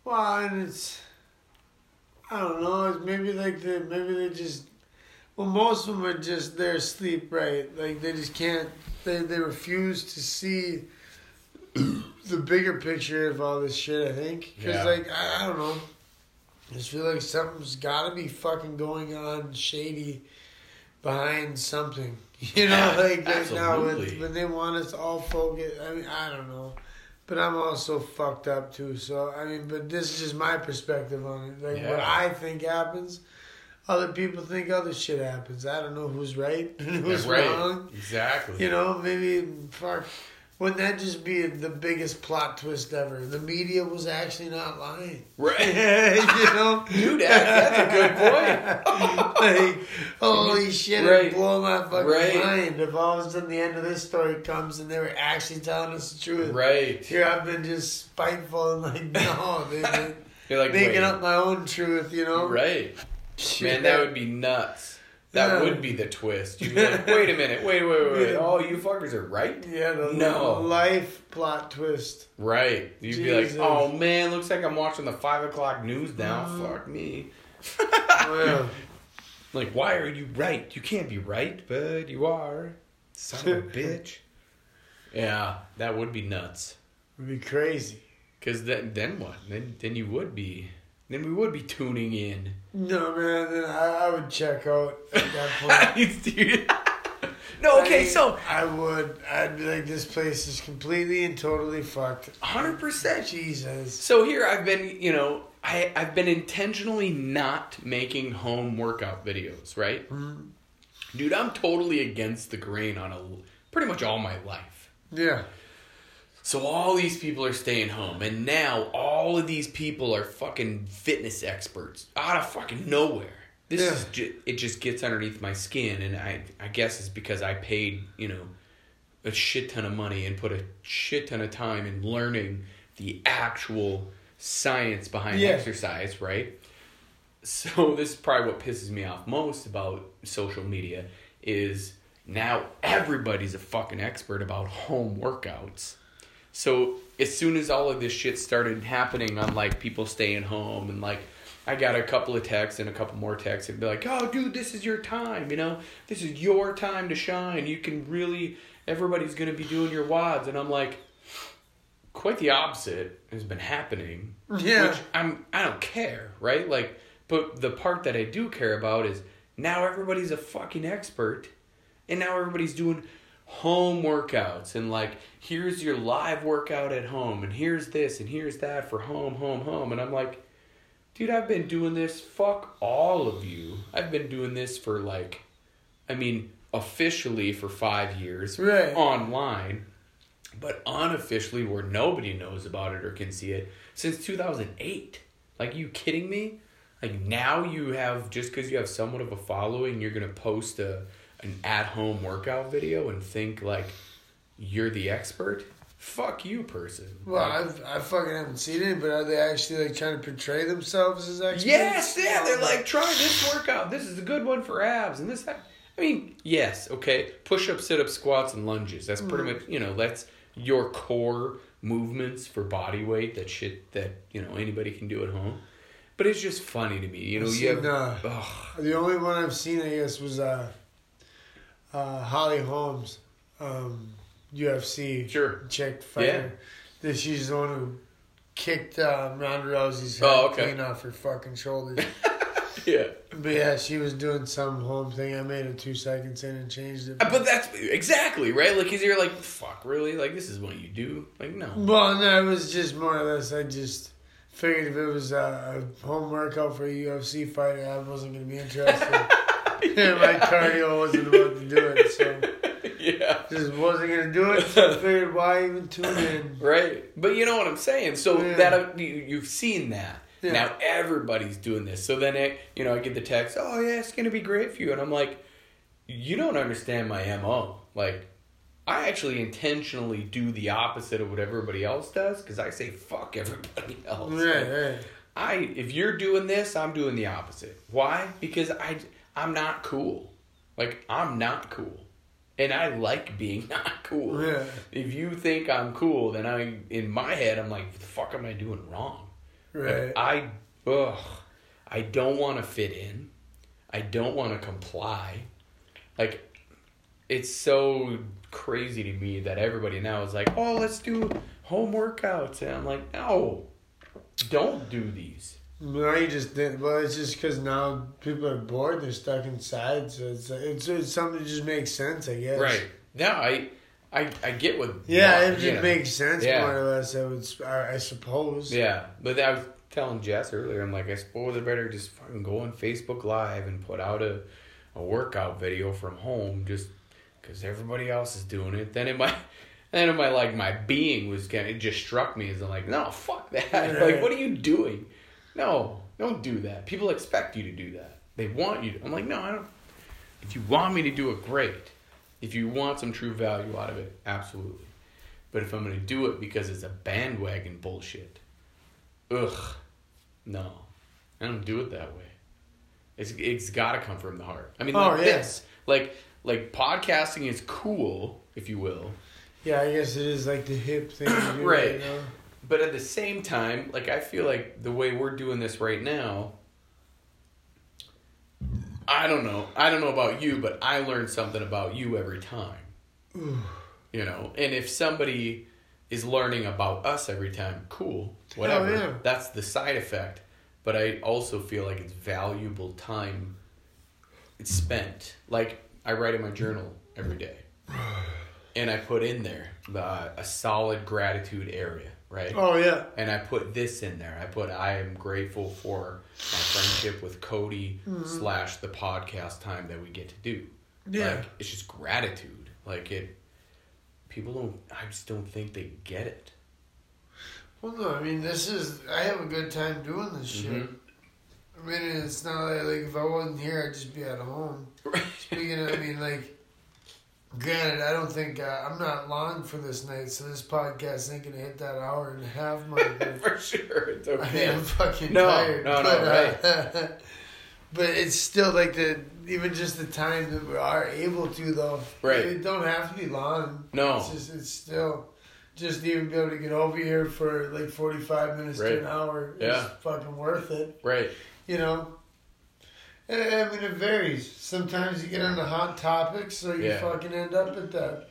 Well, and it's, I don't know. It's maybe like the maybe they just, well, most of them are just they're asleep, right? Like they just can't. They they refuse to see the bigger picture of all this shit. I think because Yeah. like I, I don't know. I just feel like something's got to be fucking going on shady behind something. You know, Yeah, like right now when, when they want us all focused. I mean, I don't know. But I'm also fucked up too. So I mean, but this is just my perspective on it. Like what I think happens. Other people think other shit happens. I don't know who's right and who's right. wrong. Exactly. You know, maybe fuck. Wouldn't that just be the biggest plot twist ever? The media was actually not lying. Right. you know, Dude, that- that's a good point. like, holy shit, Right. it blow my fucking Right. mind. If all of a sudden the end of this story comes and they were actually telling us the truth. right. Here I've been just spiteful and like, no, they, they, You're like, making wait. up my own truth, you know? Right. Shit. Man, that would be nuts. That would be the twist. You'd be like, wait a minute, wait, wait, wait, wait. Oh, you fuckers are right? Yeah, the No. life plot twist. Right. You'd Jesus. be like, oh man, looks like I'm watching the five o'clock news now. Mm. Fuck me. Well, Like, why are you right? You can't be right, but you are. Son of a bitch. Yeah, that would be nuts. it'd be crazy. Cause then, then what? Then, then you would be. Then we would be tuning in. No, man, then I, I would check out at that point. Dude. no, okay, I- so I would. I'd be like, this place is completely and totally fucked. hundred percent. Jesus. So here I've been, you know, I I've been intentionally not making home workout videos, right? Mm, Dude, I'm totally against the grain on a pretty much all my life. Yeah. So all these people are staying home, and now all of these people are fucking fitness experts out of fucking nowhere. This Yeah. is ju- it just gets underneath my skin, and I I guess it's because I paid you know a shit ton of money and put a shit ton of time in learning the actual science behind Yeah. exercise, right? So this is probably what pisses me off most about social media is now everybody's a fucking expert about home workouts. So as soon as all of this shit started happening on like people staying home and like I got a couple of texts and a couple more texts and be like, "Oh, dude, this is your time. You know, this is your time to shine. You can really. Everybody's gonna be doing your WODs." And I'm like, quite the opposite has been happening. Mm-hmm. Yeah. Which I'm. I don't care, right? Like, but the part that I do care about is now everybody's a fucking expert, and now everybody's doing home workouts and like here's your live workout at home and here's this and here's that for home home home. And i'm like dude i've been doing this. Fuck all of you. I've been doing this for like i mean officially for five years Right. online but unofficially where nobody knows about it or can see it since 2008 like you kidding me? Like now you have just because you have somewhat of a following you're gonna post a an at-home workout video and think like you're the expert fuck you person Well, Like, I've, I fucking haven't seen it, but are they actually like trying to portray themselves as experts? Yes, yeah, they're like, try this workout. This is a good one for abs, and this. That. I mean, yes, okay, push up, sit up, squats, and lunges. That's pretty much you know that's your core movements for body weight. That shit that you know anybody can do at home. But it's just funny to me, you know. I've You seen, have, uh, The only one I've seen, I guess, was uh, uh, Holly Holmes, um, UFC sure, chick fighter. That she's the one who kicked um, Ronda Rousey's head Oh, okay. clean off her fucking shoulders. yeah. but yeah, she was doing some home thing. I made it two seconds in and changed it. Uh, But that's exactly right. Like, cause you're like, fuck, really? Like, this is what you do? Like, no. Well, no, it was just more or less. I just figured if it was a home workout for a UFC fighter, I wasn't going to be interested. and my cardio wasn't about to do it, so yeah. just wasn't going to do it. So I figured, why even tune in? Right. But you know what I'm saying. So Yeah. that uh, you, you've seen that. Yeah. Now everybody's doing this. So then it, you know, I get the text, "Oh yeah, it's going to be great for you." And I'm like, "You don't understand my MO. Like I actually intentionally do the opposite of what everybody else does cuz I say fuck everybody else. Right, right. I if you're doing this, I'm doing the opposite. Why? Because I I'm not cool. Like I'm not cool. And I like being not cool. Yeah. If you think I'm cool, then I in my head I'm like, what the fuck am I doing wrong? Right. Like, I ugh, I don't want to fit in. I don't want to comply. Like it's so crazy to me that everybody now is like, "Oh, let's do home workouts." And I'm like, "No. Don't do these." No, you just did. Well, it's just because now people are bored. They're stuck inside, so it's it's, it's something that just makes sense, I guess. Right. No, I I I get what Yeah, it just know. makes sense Yeah. more or less. I would, I I suppose. Yeah, but I was telling Jess earlier, I'm like, I suppose I better just fucking go on Facebook Live and put out a, a workout video from home just because everybody else is doing it. Then it might, then it might like my being was kind of, it just struck me as I'm like, no, fuck that. Like, what are you doing? No, don't do that. People expect you to do that. They want you to. I'm like, no, I don't. If you want me to do it, great. If you want some true value out of it, absolutely. But if I'm gonna do it because it's a bandwagon bullshit, ugh, no, I don't do it that way. It's it's got to come from the heart. I mean, like Oh, yeah. this, like like podcasting is cool, if you will, Yeah, I guess it is like the hip thing. to do, Right. You know? But at the same time, like I feel like the way we're doing this right now. I don't know. I don't know about you, but I learn something about you every time. you know, and if somebody is learning about us every time, cool, oh, whatever. yeah. That's the side effect. But I also feel like it's valuable time it's spent. Like I write in my journal every day, and I put in there the, a solid gratitude area, right? Oh yeah. And I put this in there. I put I am grateful for my friendship with Cody slash the podcast time that we get to do. Yeah. Like it's just gratitude. Like it people don't I just don't think they get it. Well, no, I mean, this is. I have a good time doing this shit. Mhm. I mean, it's not like, like if I wasn't here, I'd just be at home. Speaking of, I mean, like, granted, I don't think uh, I'm not long for this night, so this podcast ain't gonna hit that hour and a half mark. For sure. It's I okay. I'm fucking No, tired. no, no, but, uh, but it's still like the even just the time that we are able to though. Right. It don't have to be long. No. It's just it's still just to even be able to get over here for like forty five minutes Right. to an hour Yeah. is fucking worth it. Right. You know. I mean, it varies. Sometimes you get on the hot topics, so you Yeah. fucking end up at that,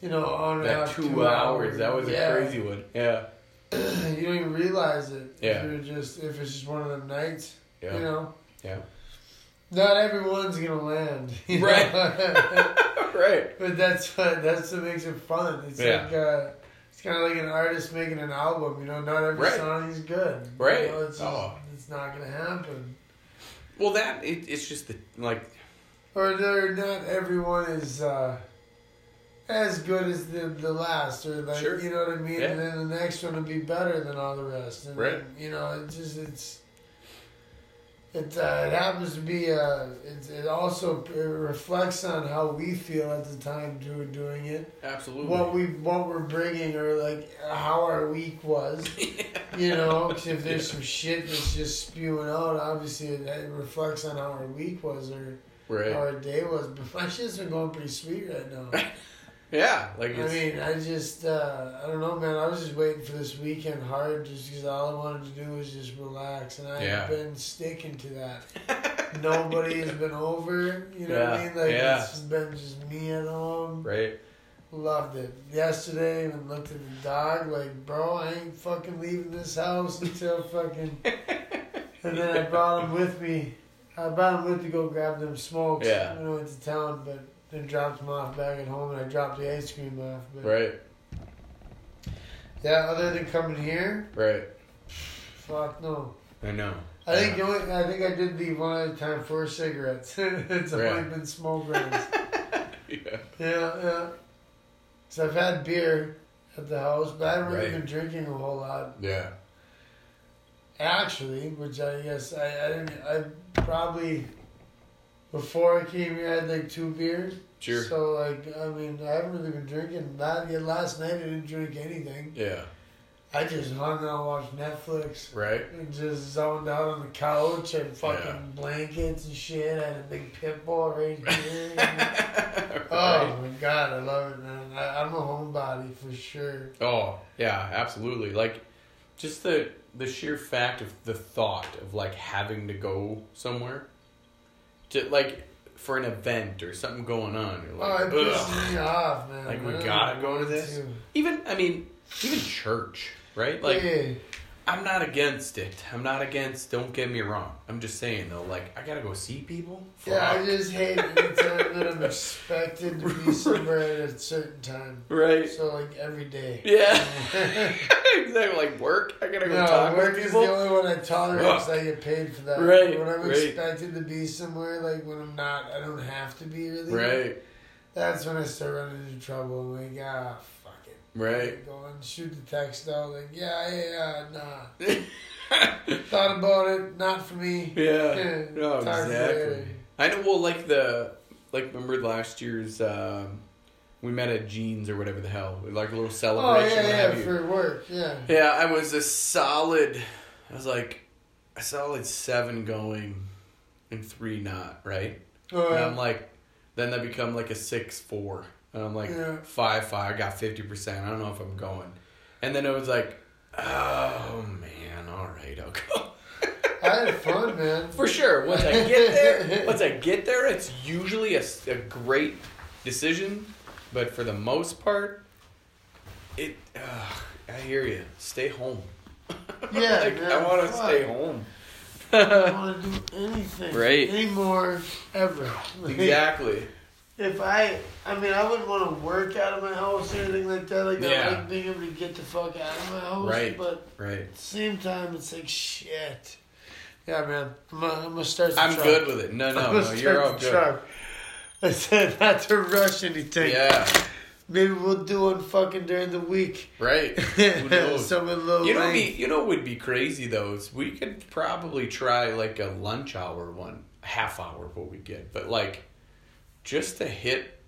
you know, on and That off two, hours, that was Yeah a crazy one. Yeah. you don't even realize it. Yeah. If you're just if it's just one of them nights, Yeah. you know. Yeah. Not everyone's gonna land. Right. right. but that's what that's what makes it fun. It's Yeah. like uh, it's kind of like an artist making an album. You know, not every Right. song is good. Right. You know, it's just, Oh. it's not gonna happen. Well that it, it's just the like Or they're not everyone is uh, as good as the the last, or like Sure. you know what I mean. Yeah. And then the next one will be better than all the rest. And Right. then, you know, it just it's. It, uh, it happens to be uh, it, it also it reflects on how we feel at the time do, doing it. Absolutely. What we what we're bringing or like how our week was. You know 'cause if there's some shit that's just spewing out obviously it, it reflects on how our week was or right. how our day was. But my shit's been going pretty sweet right now Yeah. Like I mean I just uh, I don't know man I was just waiting for this weekend hard just because all I wanted to do was just relax and I've Yeah. been sticking to that nobody has been over you know what I mean like yeah. it's just been just me at home right. Loved it. Yesterday, even looked at the dog like, bro, I ain't fucking leaving this house until fucking. and then I brought him with me. I brought him with to go grab them smokes. Yeah. When I went to town, but then dropped them off back at home, and I dropped the ice cream off. But Right. yeah, other than coming here, Right. fuck no. I know. I think the only, I think I did leave one other time for cigarettes. it's Right. only been smoke rings. Yeah. Yeah, yeah. So I've had beer at the house, but I haven't really Right. been drinking a whole lot. Yeah. Actually, which I guess I, I didn't. I probably before I came here, I had like two beers. Sure. So like, I mean, I haven't really been drinking. That yeah, last night I didn't drink anything. Yeah. I just hung out, watched Netflix, Right. and just zoned out on the couch and fucking Yeah. blankets and shit. I had a big pit bull right here. Oh, right. Oh my god, I love it, man. I, I'm a homebody for sure. Oh yeah, absolutely. Like, just the the sheer fact of the thought of like having to go somewhere, to like for an event or something going on. You're Oh, like, it pisses me off, man. Like, we gotta go to this? Even I mean, even church, right? Like yeah. I'm not against it. I'm not against. Don't get me wrong. I'm just saying though, like I gotta go see people. Yeah, I just hate that I'm expected to be somewhere at a certain time. right. So like every day. Yeah. exactly. Like work. I gotta go No, talk work with is the people. only one I tolerate Fuck. because I get paid for that. Right, When I'm right. expected to be somewhere, like when I'm not, I don't have to be really. Right. That's when I start running into trouble. I'm like, ah, fuck. Right. Go and shoot the text out. Like, yeah, yeah, yeah, nah. Thought about it. Not for me. Yeah. No, exactly. I know. Well, like the like remember last year's um, we met at Jeans or whatever the hell, like a little Oh celebration. yeah, yeah, you. for work. Yeah. Yeah, I was a solid. I was like a solid seven going, and three not right. Oh, And. I'm like, then that become like a six four, and I'm like Yeah. five five. I got fifty percent. I don't know if I'm going, and then it was like, oh man, all right, I'll go. I had fun, man. For sure. Once I get there, once I get there, it's usually a, a great decision. But for the most part, it. Uh, I hear you. Stay home. Yeah, like, man, I want to stay home. I don't want to do anything. Right. Anymore, ever. Like, exactly. If I, I mean, I wouldn't want to work out of my house or anything like that. Like, I like being able to get the fuck out of my house. Right. But Right. at the same time, it's like, shit. Yeah, man. I'm gonna, I'm gonna start the I'm truck. good with it. No, I'm no, no. start You're all the good. truck. I said not to rush anything. Yeah. Maybe we'll do one fucking during the week. Right. Who knows? Some a little You know, length. be you know, what would be crazy though. Is we could probably try like a lunch hour one, half hour what we get, but like just to hit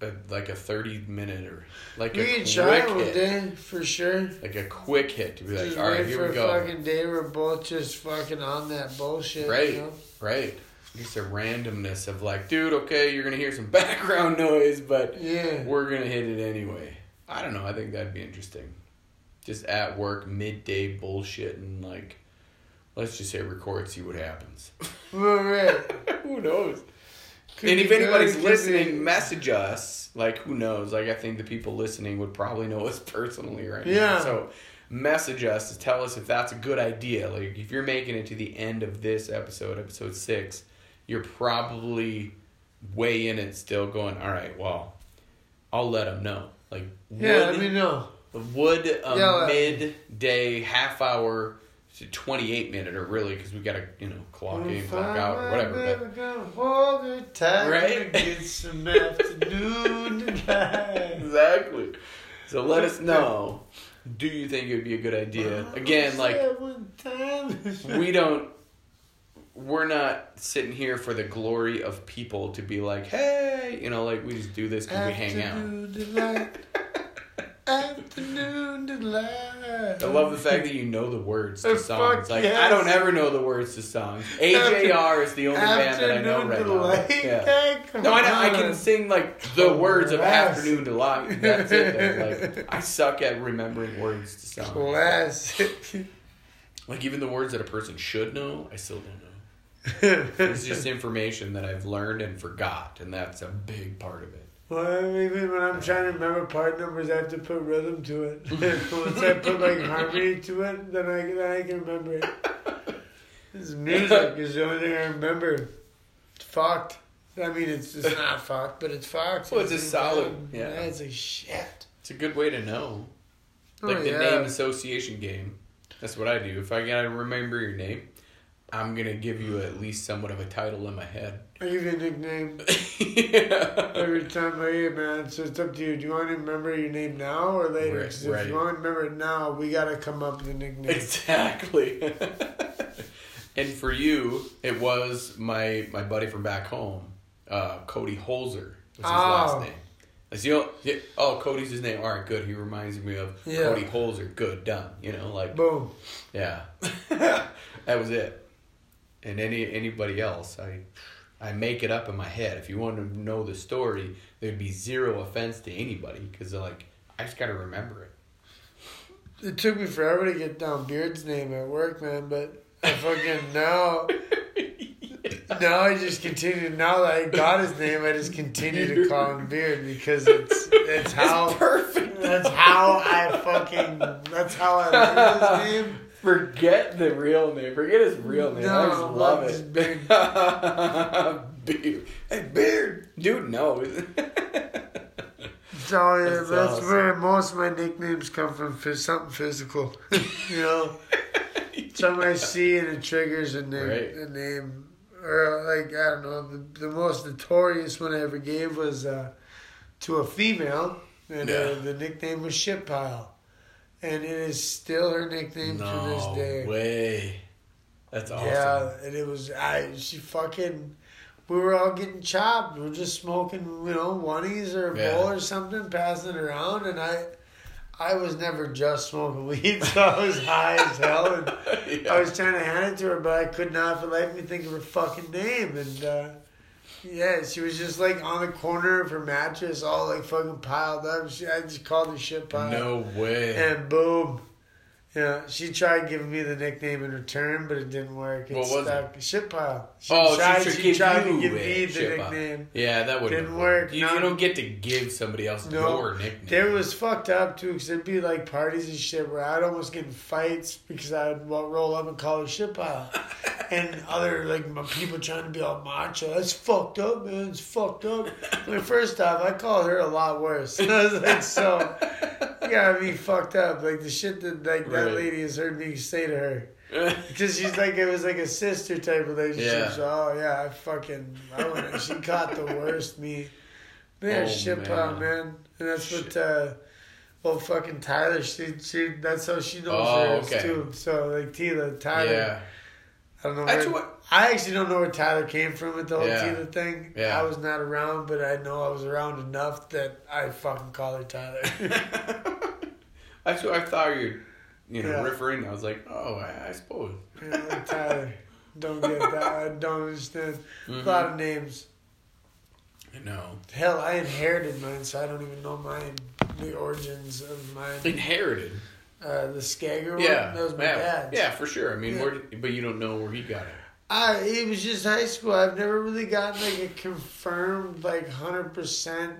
a, like a thirty minute or like We a quick hit, day for sure. like a quick hit to be like, all right, here for we a go, fucking day we're both just fucking on that bullshit. right, You know? right. Just a randomness of like, dude, okay, you're gonna hear some background noise, but Yeah. we're gonna hit it anyway. I don't know. I think that'd be interesting. Just at work, midday bullshit, and like, let's just say record, see what happens. Well, right. who knows? And if anybody's listening, message us. Like, who knows? Like, I think the people listening would probably know us personally right now. Yeah. So, message us to tell us if that's a good idea. Like, if you're making it to the end of this episode, episode six, you're probably way in it still going, all right, well, I'll let them know. Like, Yeah, let would- me know. would a Yeah, midday half hour 28 minute or really because we gotta you know clock in clock out or whatever but We're gonna hold her tight Right? get some afternoon exactly. So let us know. Do you think it would be a good idea? Again like Said one time. we don't we're not sitting here for the glory of people to be like hey you know like we just do this because we hang out Afternoon delight. I love the fact that you know the words to Oh, songs. Like yes. I don't ever know the words to songs. AJR is the only band that I know right delight. now. Yeah. Hey, No, I know. I can sing like the Oh, words of "Afternoon Delight." That's it. Though. Like I suck at remembering words to songs. Classic. Like even the words that a person should know, I still don't know. It's just information that I've learned and forgot, and that's a big part of it. Well, even when I'm trying to remember part numbers, I have to put rhythm to it. Once I put like harmony to it, then I then I can remember it. This music is the only thing I remember. It's fucked. I mean, it's it's not fucked, but it's fucked. Well, it's a solid- dumb. yeah. it's like shit. It's a good way to know, like Oh, the yeah. name association game. That's what I do. If I gotta remember your name, I'm gonna give you at least somewhat of a title in my head. I give you a nickname yeah. every time I hear, man. So it's up to you. Do you want to remember your name now or later? Right, 'Cause right. if you want to remember it now, we gotta come up with a nickname. Exactly. and for you, it was my my buddy from back home, uh, Cody Holzer was his Oh. last name. That's, you know, yeah, oh, Cody's his name. All right, good. He reminds me of Yeah. Cody Holzer. Good, done. You know, like Boom. yeah, that was it. And any anybody else, I I make it up in my head. If you want to know the story, there'd be zero offense to anybody because like I just got to remember it. It took me forever to get down Beard's name at work, man, but I fucking now. Now I just continue. Now that I got his name, I just continue to call him Beard because it's it's how It's perfect. that's how I fucking that's how I learned his name. Forget the real name. Forget his real name. I just love love it. beard. beard. Hey, beard. Dude, no. So yeah, That's that's, awesome. where most of my nicknames come from. phys- Something physical, you know. Something I see and it triggers a name. Right. A name, or like I don't know. The, the most notorious one I ever gave was uh, to a female, and Yeah. uh, the nickname was Shit Pile, and it is still her nickname to this day. way. That's awesome. Yeah, and it was I. She fucking. We were all getting chopped. We were just smoking, you know, oneies or a Yeah. bowl or something, passing it around, and I, I was never just smoking weed, so I was high as hell, and Yeah. I was trying to hand it to her, but I could not for life me think of her fucking name, and uh, yeah, she was just like on the corner of her mattress, all like fucking piled up. She, I just called her shit pile. No way. And boom. Yeah, she tried giving me the nickname in return, but it didn't work. It What was stuck. Shit pile. She oh, tried, she she tried to give me the nickname. Yeah, that wouldn't Didn't work, You, you don't get to give somebody else No. your nickname. There was fucked up too, because there'd be like parties and shit where I'd almost get in fights because I'd roll up and call her shit pile. and other like my people trying to be all macho. That's fucked up, man. It's fucked up. Like, first off, I called her a lot worse. I was like, so you gotta be fucked up. Like the shit that like that Right. lady has heard me say to her. Because she's like it was like a sister type relationship. Yeah. So oh yeah, I fucking I went, she caught the worst me. Man, Oh, shit man. pile, man. And that's Shit. what uh well fucking Tyler she she that's how she knows Oh, hers okay. too. So like Tila, Tyler yeah. I don't know That's where, what- I actually don't know where Tyler came from with the whole Yeah. Tila thing. Yeah. I was not around, but I know I was around enough that I fucking call her Tyler. That's what I thought you'd, you know, Yeah. referring. I was like, oh, I, I suppose. You like Tyler. Don't get that. I don't understand. A lot of names. I know. Hell, I inherited mine, so I don't even know mine. The origins of mine. Inherited. Uh, the Skagger one, Yeah. that was my yeah. dad's. Yeah, for sure. I mean, Yeah. where but you don't know where he got it. I it was just high school. I've never really gotten like a confirmed like hundred percent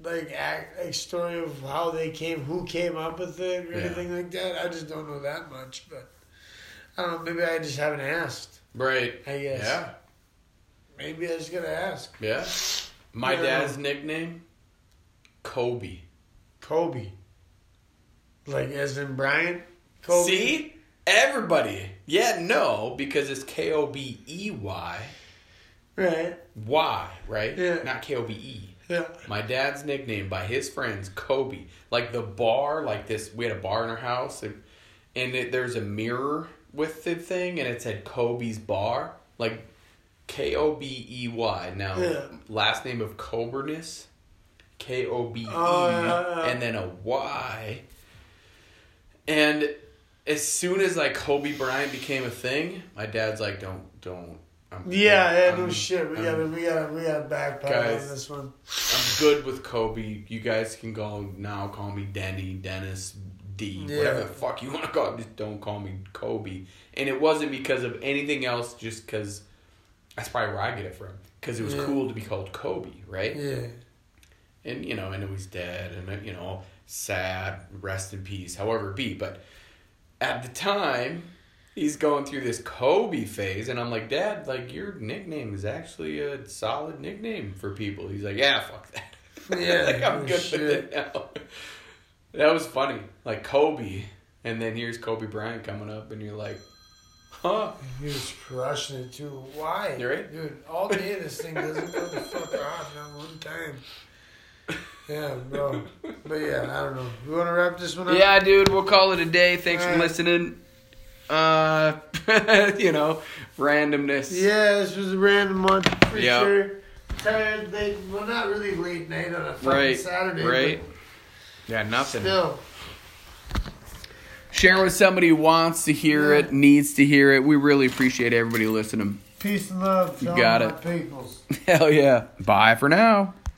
like act, like story of how they came, who came up with it, or Yeah. anything like that. I just don't know that much, but I don't know. Maybe I just haven't asked. Right. I guess. Yeah. Maybe I just gotta ask. Yeah. My Yeah. dad's nickname, Kobe. Kobe. Like as in Bryant. Kobe. See? Everybody. Yeah, no, because it's K O B E Y. Right. Why, right? Yeah. Not K O B E. Yeah. My dad's nickname by his friends, Kobe. Like the bar, like this, we had a bar in our house, and, and it, there's a mirror with the thing, and it said Kobe's Bar. Like K O B E Y. Now, Yeah. last name of Coburness, K O B E, Oh, and then a Y. And as soon as like Kobe Bryant became a thing, my dad's like, don't, don't. I'm, Yeah, yeah, no I'm- shit. We I'm- gotta, we gotta, we gotta backpedal on this one. I'm good with Kobe. You guys can go now. Call me Denny, Dennis, D, Yeah. whatever the fuck you want to call it. Just don't call me Kobe. And it wasn't because of anything else. Just because that's probably where I get it from. Because it was Yeah. cool to be called Kobe, right? Yeah. And you know, I know he's dead, and you know, sad, rest in peace. However it be, but at the time. He's going through this Kobe phase, and I'm like, Dad, like your nickname is actually a solid nickname for people. He's like, Yeah, fuck that. Yeah, like I'm good shit. with it now. That was funny. Like Kobe, and then here's Kobe Bryant coming up, and you're like, huh? He was crushing it too. Why? You're right? Dude, all day this thing doesn't go the fuck off not one time. Yeah, bro. But yeah, I don't know. We want to wrap this one up? Yeah, dude, we'll call it a day. Thanks for Alright. listening. Uh, you know, randomness. Yeah, this was a random one for Yeah. sure. Tired late, well, not really late night on a fucking Right, Saturday. right. but Yeah, nothing. Still, Share with somebody who wants to hear Yeah. it, needs to hear it. We really appreciate everybody listening. peace and love. to You all got my it. peoples. Hell yeah. Bye for now.